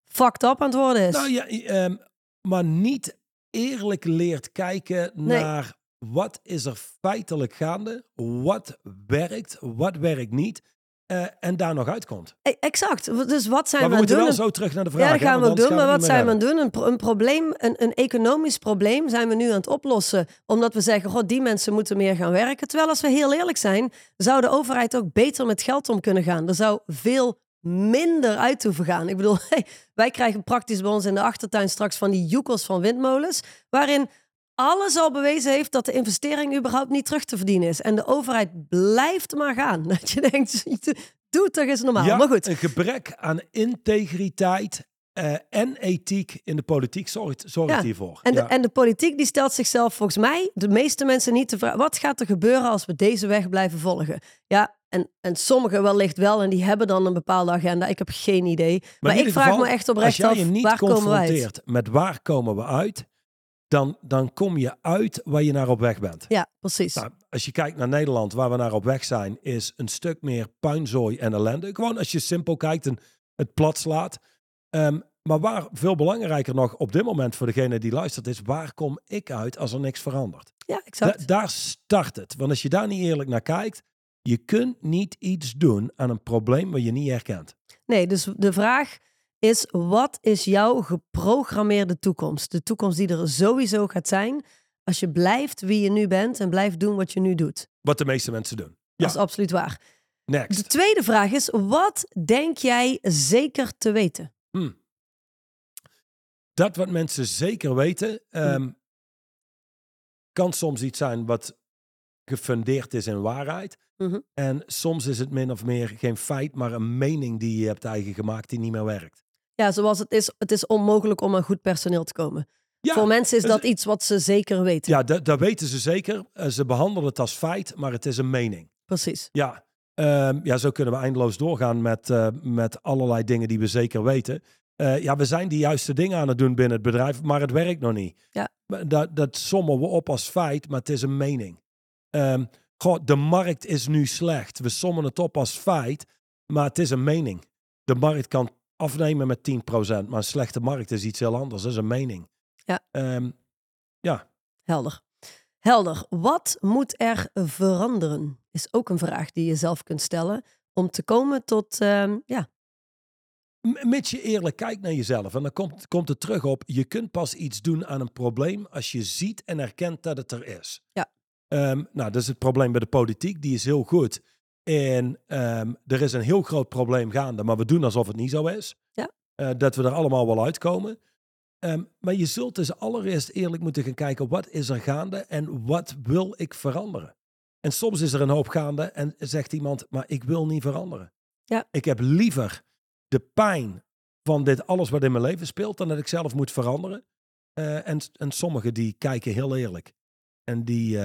[SPEAKER 1] Fucked up aan het worden is.
[SPEAKER 2] nou ja, ehm, maar niet eerlijk leert kijken
[SPEAKER 1] Nee.
[SPEAKER 2] naar wat is er feitelijk gaande, wat werkt, wat werkt niet, eh, en daar nog uitkomt.
[SPEAKER 1] E- Exact. Dus wat zijn
[SPEAKER 2] Maar we
[SPEAKER 1] we aan het
[SPEAKER 2] moeten
[SPEAKER 1] doen?
[SPEAKER 2] wel zo terug naar de vraag.
[SPEAKER 1] Ja, dat gaan we doen. Maar wat zijn we aan doen? Een, pro- een probleem, een, een economisch probleem zijn we nu aan het oplossen. Omdat we zeggen, god, die mensen moeten meer gaan werken. Terwijl als we heel eerlijk zijn, zou de overheid ook beter met geld om kunnen gaan. Er zou veel minder uit hoeven gaan. Ik bedoel, [laughs] wij krijgen praktisch bij ons in de achtertuin straks van die joekels van windmolens. Waarin alles al bewezen heeft dat de investering überhaupt niet terug te verdienen is. En de overheid blijft maar gaan. [laughs] Dat je denkt, [laughs] doe toch eens normaal.
[SPEAKER 2] Ja,
[SPEAKER 1] maar goed.
[SPEAKER 2] een gebrek aan integriteit eh, en ethiek in de politiek zorgt, zorgt
[SPEAKER 1] Ja,
[SPEAKER 2] hiervoor.
[SPEAKER 1] En de,
[SPEAKER 2] Ja.
[SPEAKER 1] en de politiek die stelt zichzelf volgens mij, de meeste mensen niet de vraag: wat gaat er gebeuren als we deze weg blijven volgen? Ja, en, en sommigen wellicht wel en die hebben dan een bepaalde agenda. Ik heb geen idee. Maar, ik vraag
[SPEAKER 2] geval,
[SPEAKER 1] me echt oprecht af,
[SPEAKER 2] je niet
[SPEAKER 1] waar komen we uit?
[SPEAKER 2] confronteert met waar komen we uit, dan, dan kom je uit waar je naar op weg bent.
[SPEAKER 1] Ja, precies.
[SPEAKER 2] Nou, als je kijkt naar Nederland, waar we naar op weg zijn, is een stuk meer puinzooi en ellende. Gewoon als je simpel kijkt en het plat slaat. Ehm, maar waar veel belangrijker nog op dit moment voor degene die luistert is, waar kom ik uit als er niks verandert?
[SPEAKER 1] ja, exact.
[SPEAKER 2] Da- daar start het. Want als je daar niet eerlijk naar kijkt, je kunt niet iets doen aan een probleem wat je niet herkent.
[SPEAKER 1] Nee, dus de vraag is: wat is jouw geprogrammeerde toekomst? De toekomst die er sowieso gaat zijn als je blijft wie je nu bent en blijft doen wat je nu doet.
[SPEAKER 2] Wat de meeste mensen doen.
[SPEAKER 1] Dat is absoluut waar. De
[SPEAKER 2] next.
[SPEAKER 1] tweede vraag is: wat denk jij zeker te weten?
[SPEAKER 2] Hm. Dat wat mensen zeker weten, ehm, kan soms iets zijn wat gefundeerd is in waarheid.
[SPEAKER 1] Mhm.
[SPEAKER 2] En soms is het min of meer geen feit, maar een mening die je hebt eigen gemaakt die niet meer werkt.
[SPEAKER 1] Ja, zoals het is, het is onmogelijk om aan goed personeel te komen.
[SPEAKER 2] Ja,
[SPEAKER 1] Voor mensen is
[SPEAKER 2] dus-
[SPEAKER 1] dat iets wat ze zeker weten.
[SPEAKER 2] ja dat, dat weten ze zeker. Eh, ze behandelen het als feit, maar het is een mening.
[SPEAKER 1] Precies.
[SPEAKER 2] Ja, ehm, ja zo kunnen we eindeloos doorgaan met, eh, met allerlei dingen die we zeker weten. Eh, ja, we zijn die juiste dingen aan het doen binnen het bedrijf, maar het werkt nog niet.
[SPEAKER 1] Ja.
[SPEAKER 2] Dat, dat sommen we op als feit, maar het is een mening. Ehm, goh, de markt is nu slecht. We sommen het op als feit, maar het is een mening. De markt kan afnemen met 10%, maar een slechte markt is iets heel anders. Dat is een mening.
[SPEAKER 1] Ja.
[SPEAKER 2] Ehm,
[SPEAKER 1] Helder. Helder. Wat moet er veranderen? Is ook een vraag die je zelf kunt stellen om te komen tot, ehm, ja,
[SPEAKER 2] Mits je eerlijk kijkt naar jezelf. En dan komt, komt het terug op, je kunt pas iets doen aan een probleem als je ziet en erkent dat het er is.
[SPEAKER 1] Ja.
[SPEAKER 2] Ehm, nou, dat is het probleem bij de politiek. Die is heel goed. En ehm, er is een heel groot probleem gaande, maar we doen alsof het niet zo is.
[SPEAKER 1] Ja.
[SPEAKER 2] Eh, dat we er allemaal wel uitkomen. Ehm, maar je zult dus allereerst eerlijk moeten gaan kijken, wat is er gaande en wat wil ik veranderen? En soms is er een hoop gaande en zegt iemand, maar ik wil niet veranderen.
[SPEAKER 1] Ja.
[SPEAKER 2] Ik heb liever de pijn van dit alles wat in mijn leven speelt, dan dat ik zelf moet veranderen. Eh, en, en sommigen die kijken heel eerlijk. En die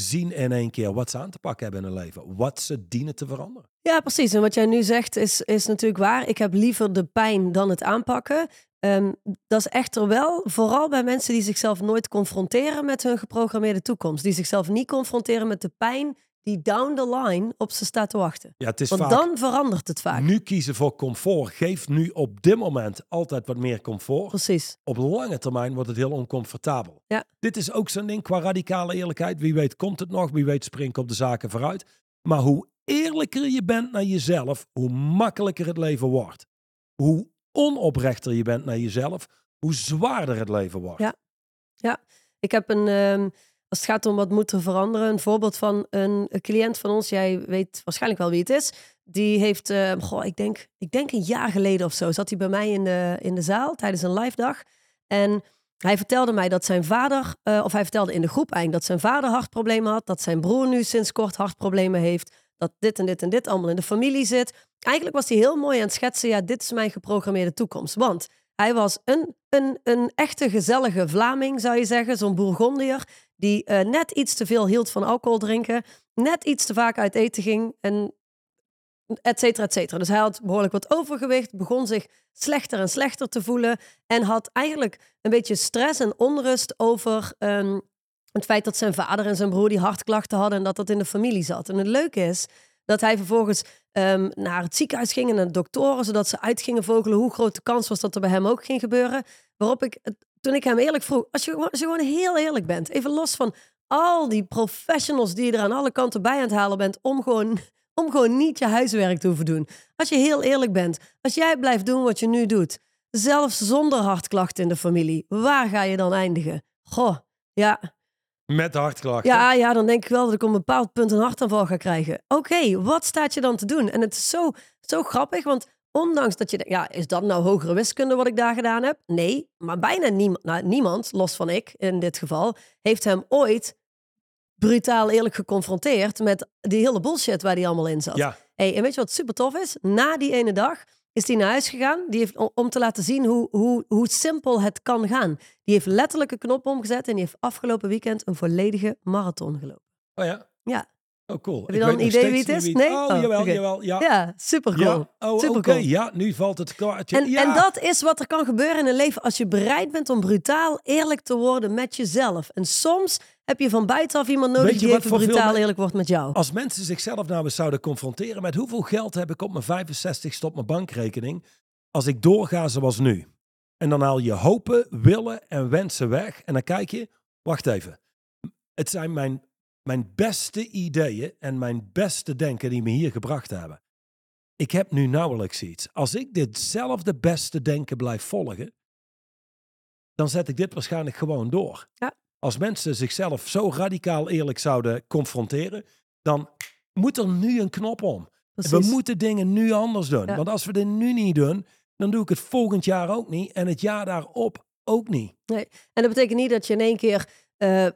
[SPEAKER 2] zien in één keer wat ze aan te pakken hebben in hun leven. Wat ze dienen te veranderen.
[SPEAKER 1] Ja, precies. En wat jij nu zegt is, is natuurlijk waar. Ik heb liever de pijn dan het aanpakken. Ehm, dat is echter wel vooral bij mensen die zichzelf nooit confronteren met hun geprogrammeerde toekomst. Die zichzelf niet confronteren met de pijn die down the line op ze staat te wachten.
[SPEAKER 2] Ja, het is
[SPEAKER 1] Want
[SPEAKER 2] vaak
[SPEAKER 1] dan verandert het vaak.
[SPEAKER 2] nu kiezen voor comfort. Geef nu op dit moment altijd wat meer comfort.
[SPEAKER 1] Precies.
[SPEAKER 2] Op lange termijn wordt het heel oncomfortabel.
[SPEAKER 1] Ja.
[SPEAKER 2] Dit is ook zo'n ding qua radicale eerlijkheid. Wie weet komt het nog, wie weet spring ik op de zaken vooruit. Maar hoe eerlijker je bent naar jezelf, hoe makkelijker het leven wordt. Hoe onoprechter je bent naar jezelf, hoe zwaarder het leven wordt.
[SPEAKER 1] Ja. Ik heb een, ehm, als het gaat om wat moet er veranderen, een voorbeeld van een, cliënt van ons. Jij weet waarschijnlijk wel wie het is. Die heeft, ehm, goh, ik denk, ik denk een jaar geleden of zo, zat hij bij mij in de, in de zaal tijdens een live dag. En hij vertelde mij dat zijn vader, eh, of hij vertelde in de groep eigenlijk dat zijn vader hartproblemen had, dat zijn broer nu sinds kort hartproblemen heeft, dat dit en dit en dit allemaal in de familie zit. Eigenlijk was hij heel mooi aan het schetsen, ja, dit is mijn geprogrammeerde toekomst. Want hij was een, een, een echte gezellige Vlaming, zou je zeggen, zo'n Bourgondier, die eh, net iets te veel hield van alcohol drinken, net iets te vaak uit eten ging en et cetera, et cetera. Dus hij had behoorlijk wat overgewicht, begon zich slechter en slechter te voelen en had eigenlijk een beetje stress en onrust over ehm, het feit dat zijn vader en zijn broer die hartklachten hadden en dat dat in de familie zat. En het leuke is dat hij vervolgens ehm, naar het ziekenhuis ging en naar de doktoren, zodat ze uit gingen vogelen hoe groot de kans was dat er bij hem ook ging gebeuren. Waarop ik, toen ik hem eerlijk vroeg, als je, als je gewoon heel eerlijk bent, even los van al die professionals die je er aan alle kanten bij aan het halen bent om gewoon, om gewoon niet je huiswerk te hoeven doen. Als je heel eerlijk bent, als jij blijft doen wat je nu doet, zelfs zonder hartklachten in de familie, waar ga je dan eindigen? Goh, ja,
[SPEAKER 2] Met hartklachten.
[SPEAKER 1] ja, ja, dan denk ik wel dat ik op een bepaald punt een hartaanval ga krijgen. Oké, wat staat je dan te doen? En het is zo, zo grappig, want ondanks dat je denkt, ja, is dat nou hogere wiskunde wat ik daar gedaan heb? Nee, maar bijna niemand, nou, niemand, los van ik in dit geval, heeft hem ooit brutaal eerlijk geconfronteerd met die hele bullshit waar die allemaal in zat.
[SPEAKER 2] Ja.
[SPEAKER 1] Hey, en weet je wat super tof is? Na die ene dag is hij naar huis gegaan. Die heeft, om- om te laten zien hoe, hoe, hoe simpel het kan gaan. Die heeft letterlijk een knop omgezet en die heeft afgelopen weekend een volledige marathon gelopen.
[SPEAKER 2] Oh ja?
[SPEAKER 1] Ja.
[SPEAKER 2] Oh, cool.
[SPEAKER 1] je dan een idee wie het is? Nee?
[SPEAKER 2] Oh,
[SPEAKER 1] Oh,
[SPEAKER 2] jawel, jawel. Ja.
[SPEAKER 1] Ja, super cool.
[SPEAKER 2] Ja. Oh, oké.
[SPEAKER 1] Super cool.
[SPEAKER 2] Ja, nu valt het kaartje.
[SPEAKER 1] En,
[SPEAKER 2] ja.
[SPEAKER 1] en dat is wat er kan gebeuren in een leven als je bereid bent om brutaal eerlijk te worden met jezelf. En soms heb je van buitenaf iemand nodig die even brutaal eerlijk wordt met jou.
[SPEAKER 2] Als mensen zichzelf nou eens zouden confronteren met hoeveel geld heb ik op mijn 65 op mijn bankrekening als ik doorga zoals nu. En dan haal je hopen, willen en wensen weg. En dan kijk je, wacht even. Het zijn mijn, mijn beste ideeën en mijn beste denken die me hier gebracht hebben. Ik heb nu nauwelijks iets. Als ik ditzelfde beste denken blijf volgen, dan zet ik dit waarschijnlijk gewoon door.
[SPEAKER 1] Ja.
[SPEAKER 2] Als mensen zichzelf zo radicaal eerlijk zouden confronteren, dan moet er nu een knop om.
[SPEAKER 1] Precies.
[SPEAKER 2] We moeten dingen nu anders doen.
[SPEAKER 1] Ja.
[SPEAKER 2] Want als we dit nu niet doen, dan doe ik het volgend jaar ook niet. En het jaar daarop ook niet.
[SPEAKER 1] En dat betekent niet dat je in één keer eh,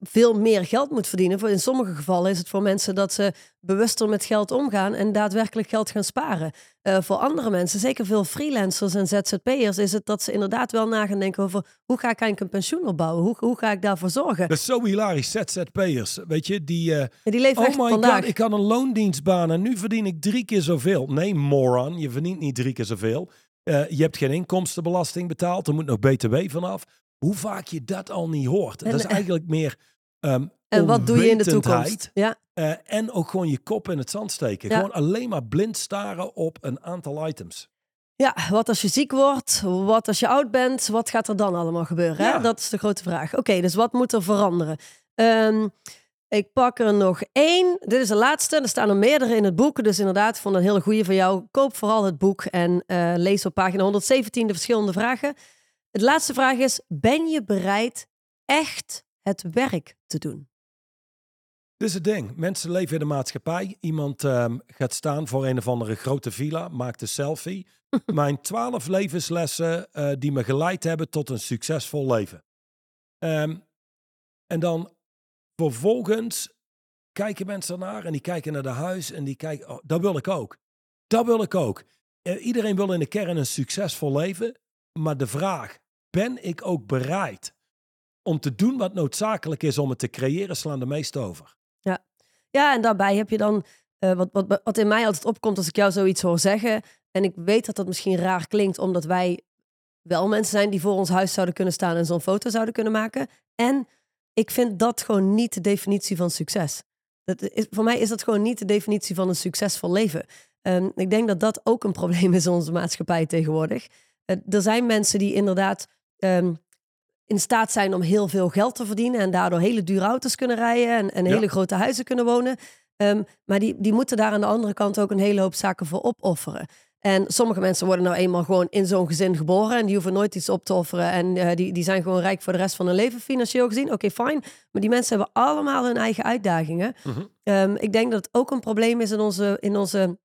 [SPEAKER 1] veel meer geld moet verdienen. Voor in sommige gevallen is het voor mensen dat ze bewuster met geld omgaan en daadwerkelijk geld gaan sparen. Eh, voor andere mensen, zeker veel freelancers en ZZP'ers, is het dat ze inderdaad wel na gaan denken over hoe ga ik eigenlijk een pensioen opbouwen? Hoe, hoe ga ik daarvoor zorgen?
[SPEAKER 2] Dat is zo hilarisch. ZZP'ers, weet je, die... eh,
[SPEAKER 1] die leven
[SPEAKER 2] oh
[SPEAKER 1] echt
[SPEAKER 2] my
[SPEAKER 1] vandaag.
[SPEAKER 2] god, ik had een loondienstbaan en nu verdien ik drie keer zoveel. Nee, moron, je verdient niet drie keer zoveel. Je hebt geen inkomstenbelasting betaald, er moet nog BTW vanaf. Hoe vaak je dat al niet hoort.
[SPEAKER 1] En,
[SPEAKER 2] dat is eigenlijk meer ehm [laughs]
[SPEAKER 1] En wat doe je in de toekomst? Ja,
[SPEAKER 2] Eh, en ook gewoon je kop in het zand steken.
[SPEAKER 1] Ja.
[SPEAKER 2] Gewoon alleen maar blind staren op een aantal items.
[SPEAKER 1] ja, wat als je ziek wordt? Wat als je oud bent? Wat gaat er dan allemaal gebeuren? Hè? Dat is de grote vraag. Oké, dus wat moet er veranderen? Ehm, ik pak er nog één. Dit is de laatste. Er staan er meerdere in het boek. Dus inderdaad, ik vond een hele goede van jou. Koop vooral het boek en eh, lees op pagina 117 de verschillende vragen. Het laatste vraag is: ben je bereid echt het werk te doen?
[SPEAKER 2] Dit is het ding. Mensen leven in de maatschappij. Iemand ehm, gaat staan voor een of andere grote villa, maakt een selfie. [laughs] Mijn twaalf levenslessen eh, die me geleid hebben tot een succesvol leven. Ehm, en dan vervolgens kijken mensen ernaar en die kijken naar de huis en die kijken, oh, dat wil ik ook. Dat wil ik ook. Eh, iedereen wil in de kern een succesvol leven. Maar de vraag, ben ik ook bereid om te doen wat noodzakelijk is om het te creëren, slaan de meesten over.
[SPEAKER 1] Ja, en daarbij heb je dan, eh, wat, wat, wat in mij altijd opkomt als ik jou zoiets hoor zeggen. En ik weet dat dat misschien raar klinkt, omdat wij wel mensen zijn die voor ons huis zouden kunnen staan en zo'n foto zouden kunnen maken. En ik vind dat gewoon niet de definitie van succes. Dat voor mij is dat gewoon niet de definitie van een succesvol leven. Um, ik denk dat dat ook een probleem is in onze maatschappij tegenwoordig. Uh, er zijn mensen die inderdaad um, in staat zijn om heel veel geld te verdienen en daardoor hele dure auto's kunnen rijden en, en ja. hele grote huizen kunnen wonen. Um, maar die, die moeten daar aan de andere kant ook een hele hoop zaken voor opofferen. En sommige mensen worden nou eenmaal gewoon in zo'n gezin geboren en die hoeven nooit iets op te offeren. En uh, die, die zijn gewoon rijk voor de rest van hun leven, financieel gezien. Oké, okay, fijn. Maar die mensen hebben allemaal hun eigen uitdagingen. Mm -hmm. um, ik denk dat het ook een probleem is in onze, in onze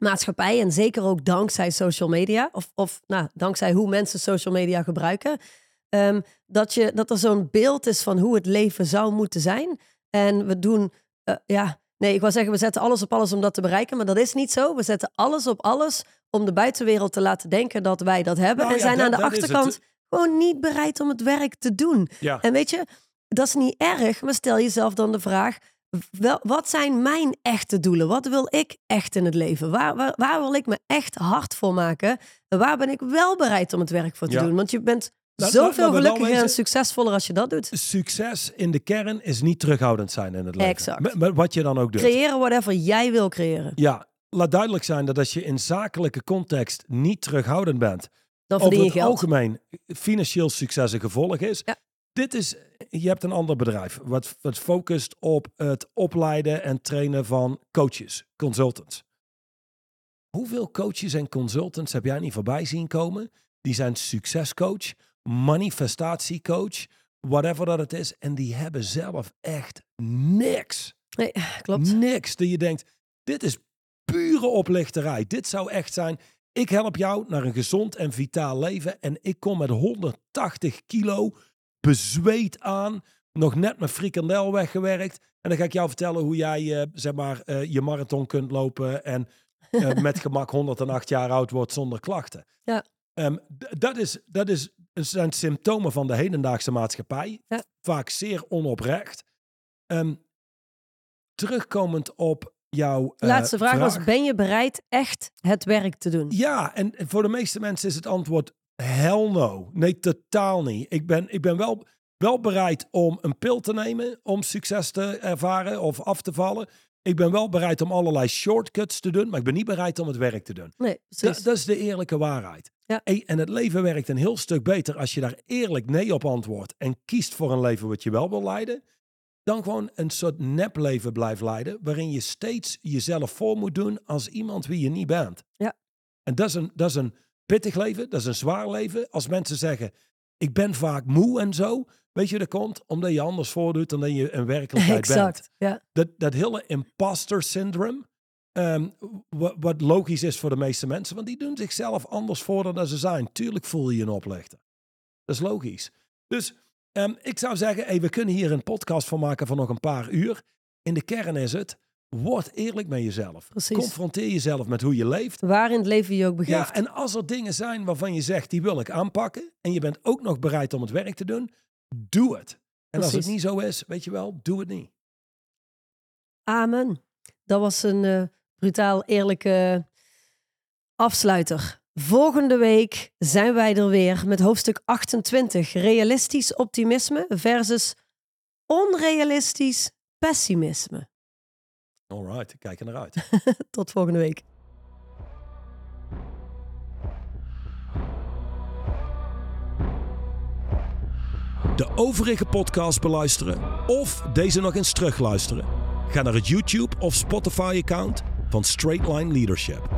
[SPEAKER 1] maatschappij. En zeker ook dankzij social media. Of, of nou, dankzij hoe mensen social media gebruiken. Um, dat, je, dat er zo'n beeld is van hoe het leven zou moeten zijn. En we doen, uh, ja, Nee, ik wil zeggen, we zetten alles op alles om dat te bereiken. Maar dat is niet zo. We zetten alles op alles om de buitenwereld te laten denken dat wij dat hebben. Nou, en zijn dat, aan de achterkant gewoon niet bereid om het werk te doen.
[SPEAKER 2] Ja.
[SPEAKER 1] En weet je, dat is niet erg. Maar stel jezelf dan de vraag. Wel, wat zijn mijn echte doelen? Wat wil ik echt in het leven? Waar, waar, waar wil ik me echt hard voor maken? En waar ben ik wel bereid om het werk voor te
[SPEAKER 2] Ja.
[SPEAKER 1] doen? Want je bent zoveel gelukkiger en succesvoller als je dat doet.
[SPEAKER 2] Succes in de kern is niet terughoudend zijn in het leven.
[SPEAKER 1] Exact.
[SPEAKER 2] Met- wat je dan ook doet.
[SPEAKER 1] Creëren whatever jij wil creëren.
[SPEAKER 2] Ja, laat duidelijk zijn dat als je in zakelijke context niet terughoudend bent,
[SPEAKER 1] Dan
[SPEAKER 2] over
[SPEAKER 1] verdien je
[SPEAKER 2] het
[SPEAKER 1] geld.
[SPEAKER 2] algemeen financieel succes een gevolg is.
[SPEAKER 1] Ja.
[SPEAKER 2] Dit is, je hebt een ander bedrijf wat, wat focust op het opleiden en trainen van coaches, consultants. Hoeveel coaches en consultants heb jij niet voorbij zien komen? Die zijn succescoach, manifestatiecoach, whatever dat het is. En die hebben zelf echt niks.
[SPEAKER 1] Nee, [laughs] klopt.
[SPEAKER 2] Niks. Dat je denkt, dit is pure oplichterij. Dit zou echt zijn, ik help jou naar een gezond en vitaal leven. En ik kom met 180 kilo bezweet aan. Nog net mijn frikandel weggewerkt. En dan ga ik jou vertellen hoe jij eh, zeg maar, eh, je marathon kunt lopen. En eh, [laughs] met gemak 108 jaar oud wordt zonder klachten.
[SPEAKER 1] Ja.
[SPEAKER 2] Ehm, dat, is, dat is, zijn symptomen van de hedendaagse maatschappij.
[SPEAKER 1] Ja.
[SPEAKER 2] Vaak zeer onoprecht. Ehm, terugkomend op jouw
[SPEAKER 1] Laatste vraag, was, ben je bereid echt het werk te doen?
[SPEAKER 2] Ja, en voor de meeste mensen is het antwoord hell no. Nee, totaal niet. Ik ben, ik ben wel, wel bereid om een pil te nemen om succes te ervaren of af te vallen. Ik ben wel bereid om allerlei shortcuts te doen, maar ik ben niet bereid om het werk te doen.
[SPEAKER 1] Nee,
[SPEAKER 2] Dat, is de eerlijke waarheid.
[SPEAKER 1] Ja.
[SPEAKER 2] En het leven werkt een heel stuk beter als je daar eerlijk nee op antwoordt en kiest voor een leven wat je wel wil leiden, dan gewoon een soort nepleven blijft leiden, waarin je steeds jezelf voor moet doen als iemand wie je niet bent.
[SPEAKER 1] Ja.
[SPEAKER 2] En dat is een, dat is een pittig leven, dat is een zwaar leven. Als mensen zeggen, ik ben vaak moe en zo, weet je, dat komt omdat je anders voordoet dan dat je een werkelijkheid [laughs] bent
[SPEAKER 1] Exact. Ja.
[SPEAKER 2] dat, dat hele imposter syndrome, ehm, wat, wat logisch is voor de meeste mensen, want die doen zichzelf anders voor dan ze zijn. Tuurlijk voel je je een oplichter. Dat is logisch. Dus ehm, ik zou zeggen, hey, we kunnen hier een podcast van maken van nog een paar uur. In de kern is het, word eerlijk met jezelf.
[SPEAKER 1] Precies.
[SPEAKER 2] Confronteer jezelf met hoe je leeft.
[SPEAKER 1] Waar in het leven je ook begeeft.
[SPEAKER 2] Ja, en als er dingen zijn waarvan je zegt, die wil ik aanpakken, en je bent ook nog bereid om het werk te doen, doe het. En als het niet zo is, weet je wel, doe het niet.
[SPEAKER 1] Amen. Dat was een eh, brutaal eerlijke afsluiter. Volgende week zijn wij er weer met hoofdstuk 28. Realistisch optimisme versus onrealistisch pessimisme.
[SPEAKER 2] All right, ik kijk er naar uit. [laughs]
[SPEAKER 1] Tot volgende week.
[SPEAKER 3] de overige podcast beluisteren of deze nog eens terugluisteren? Ga naar het YouTube of Spotify account van Straightline Leadership.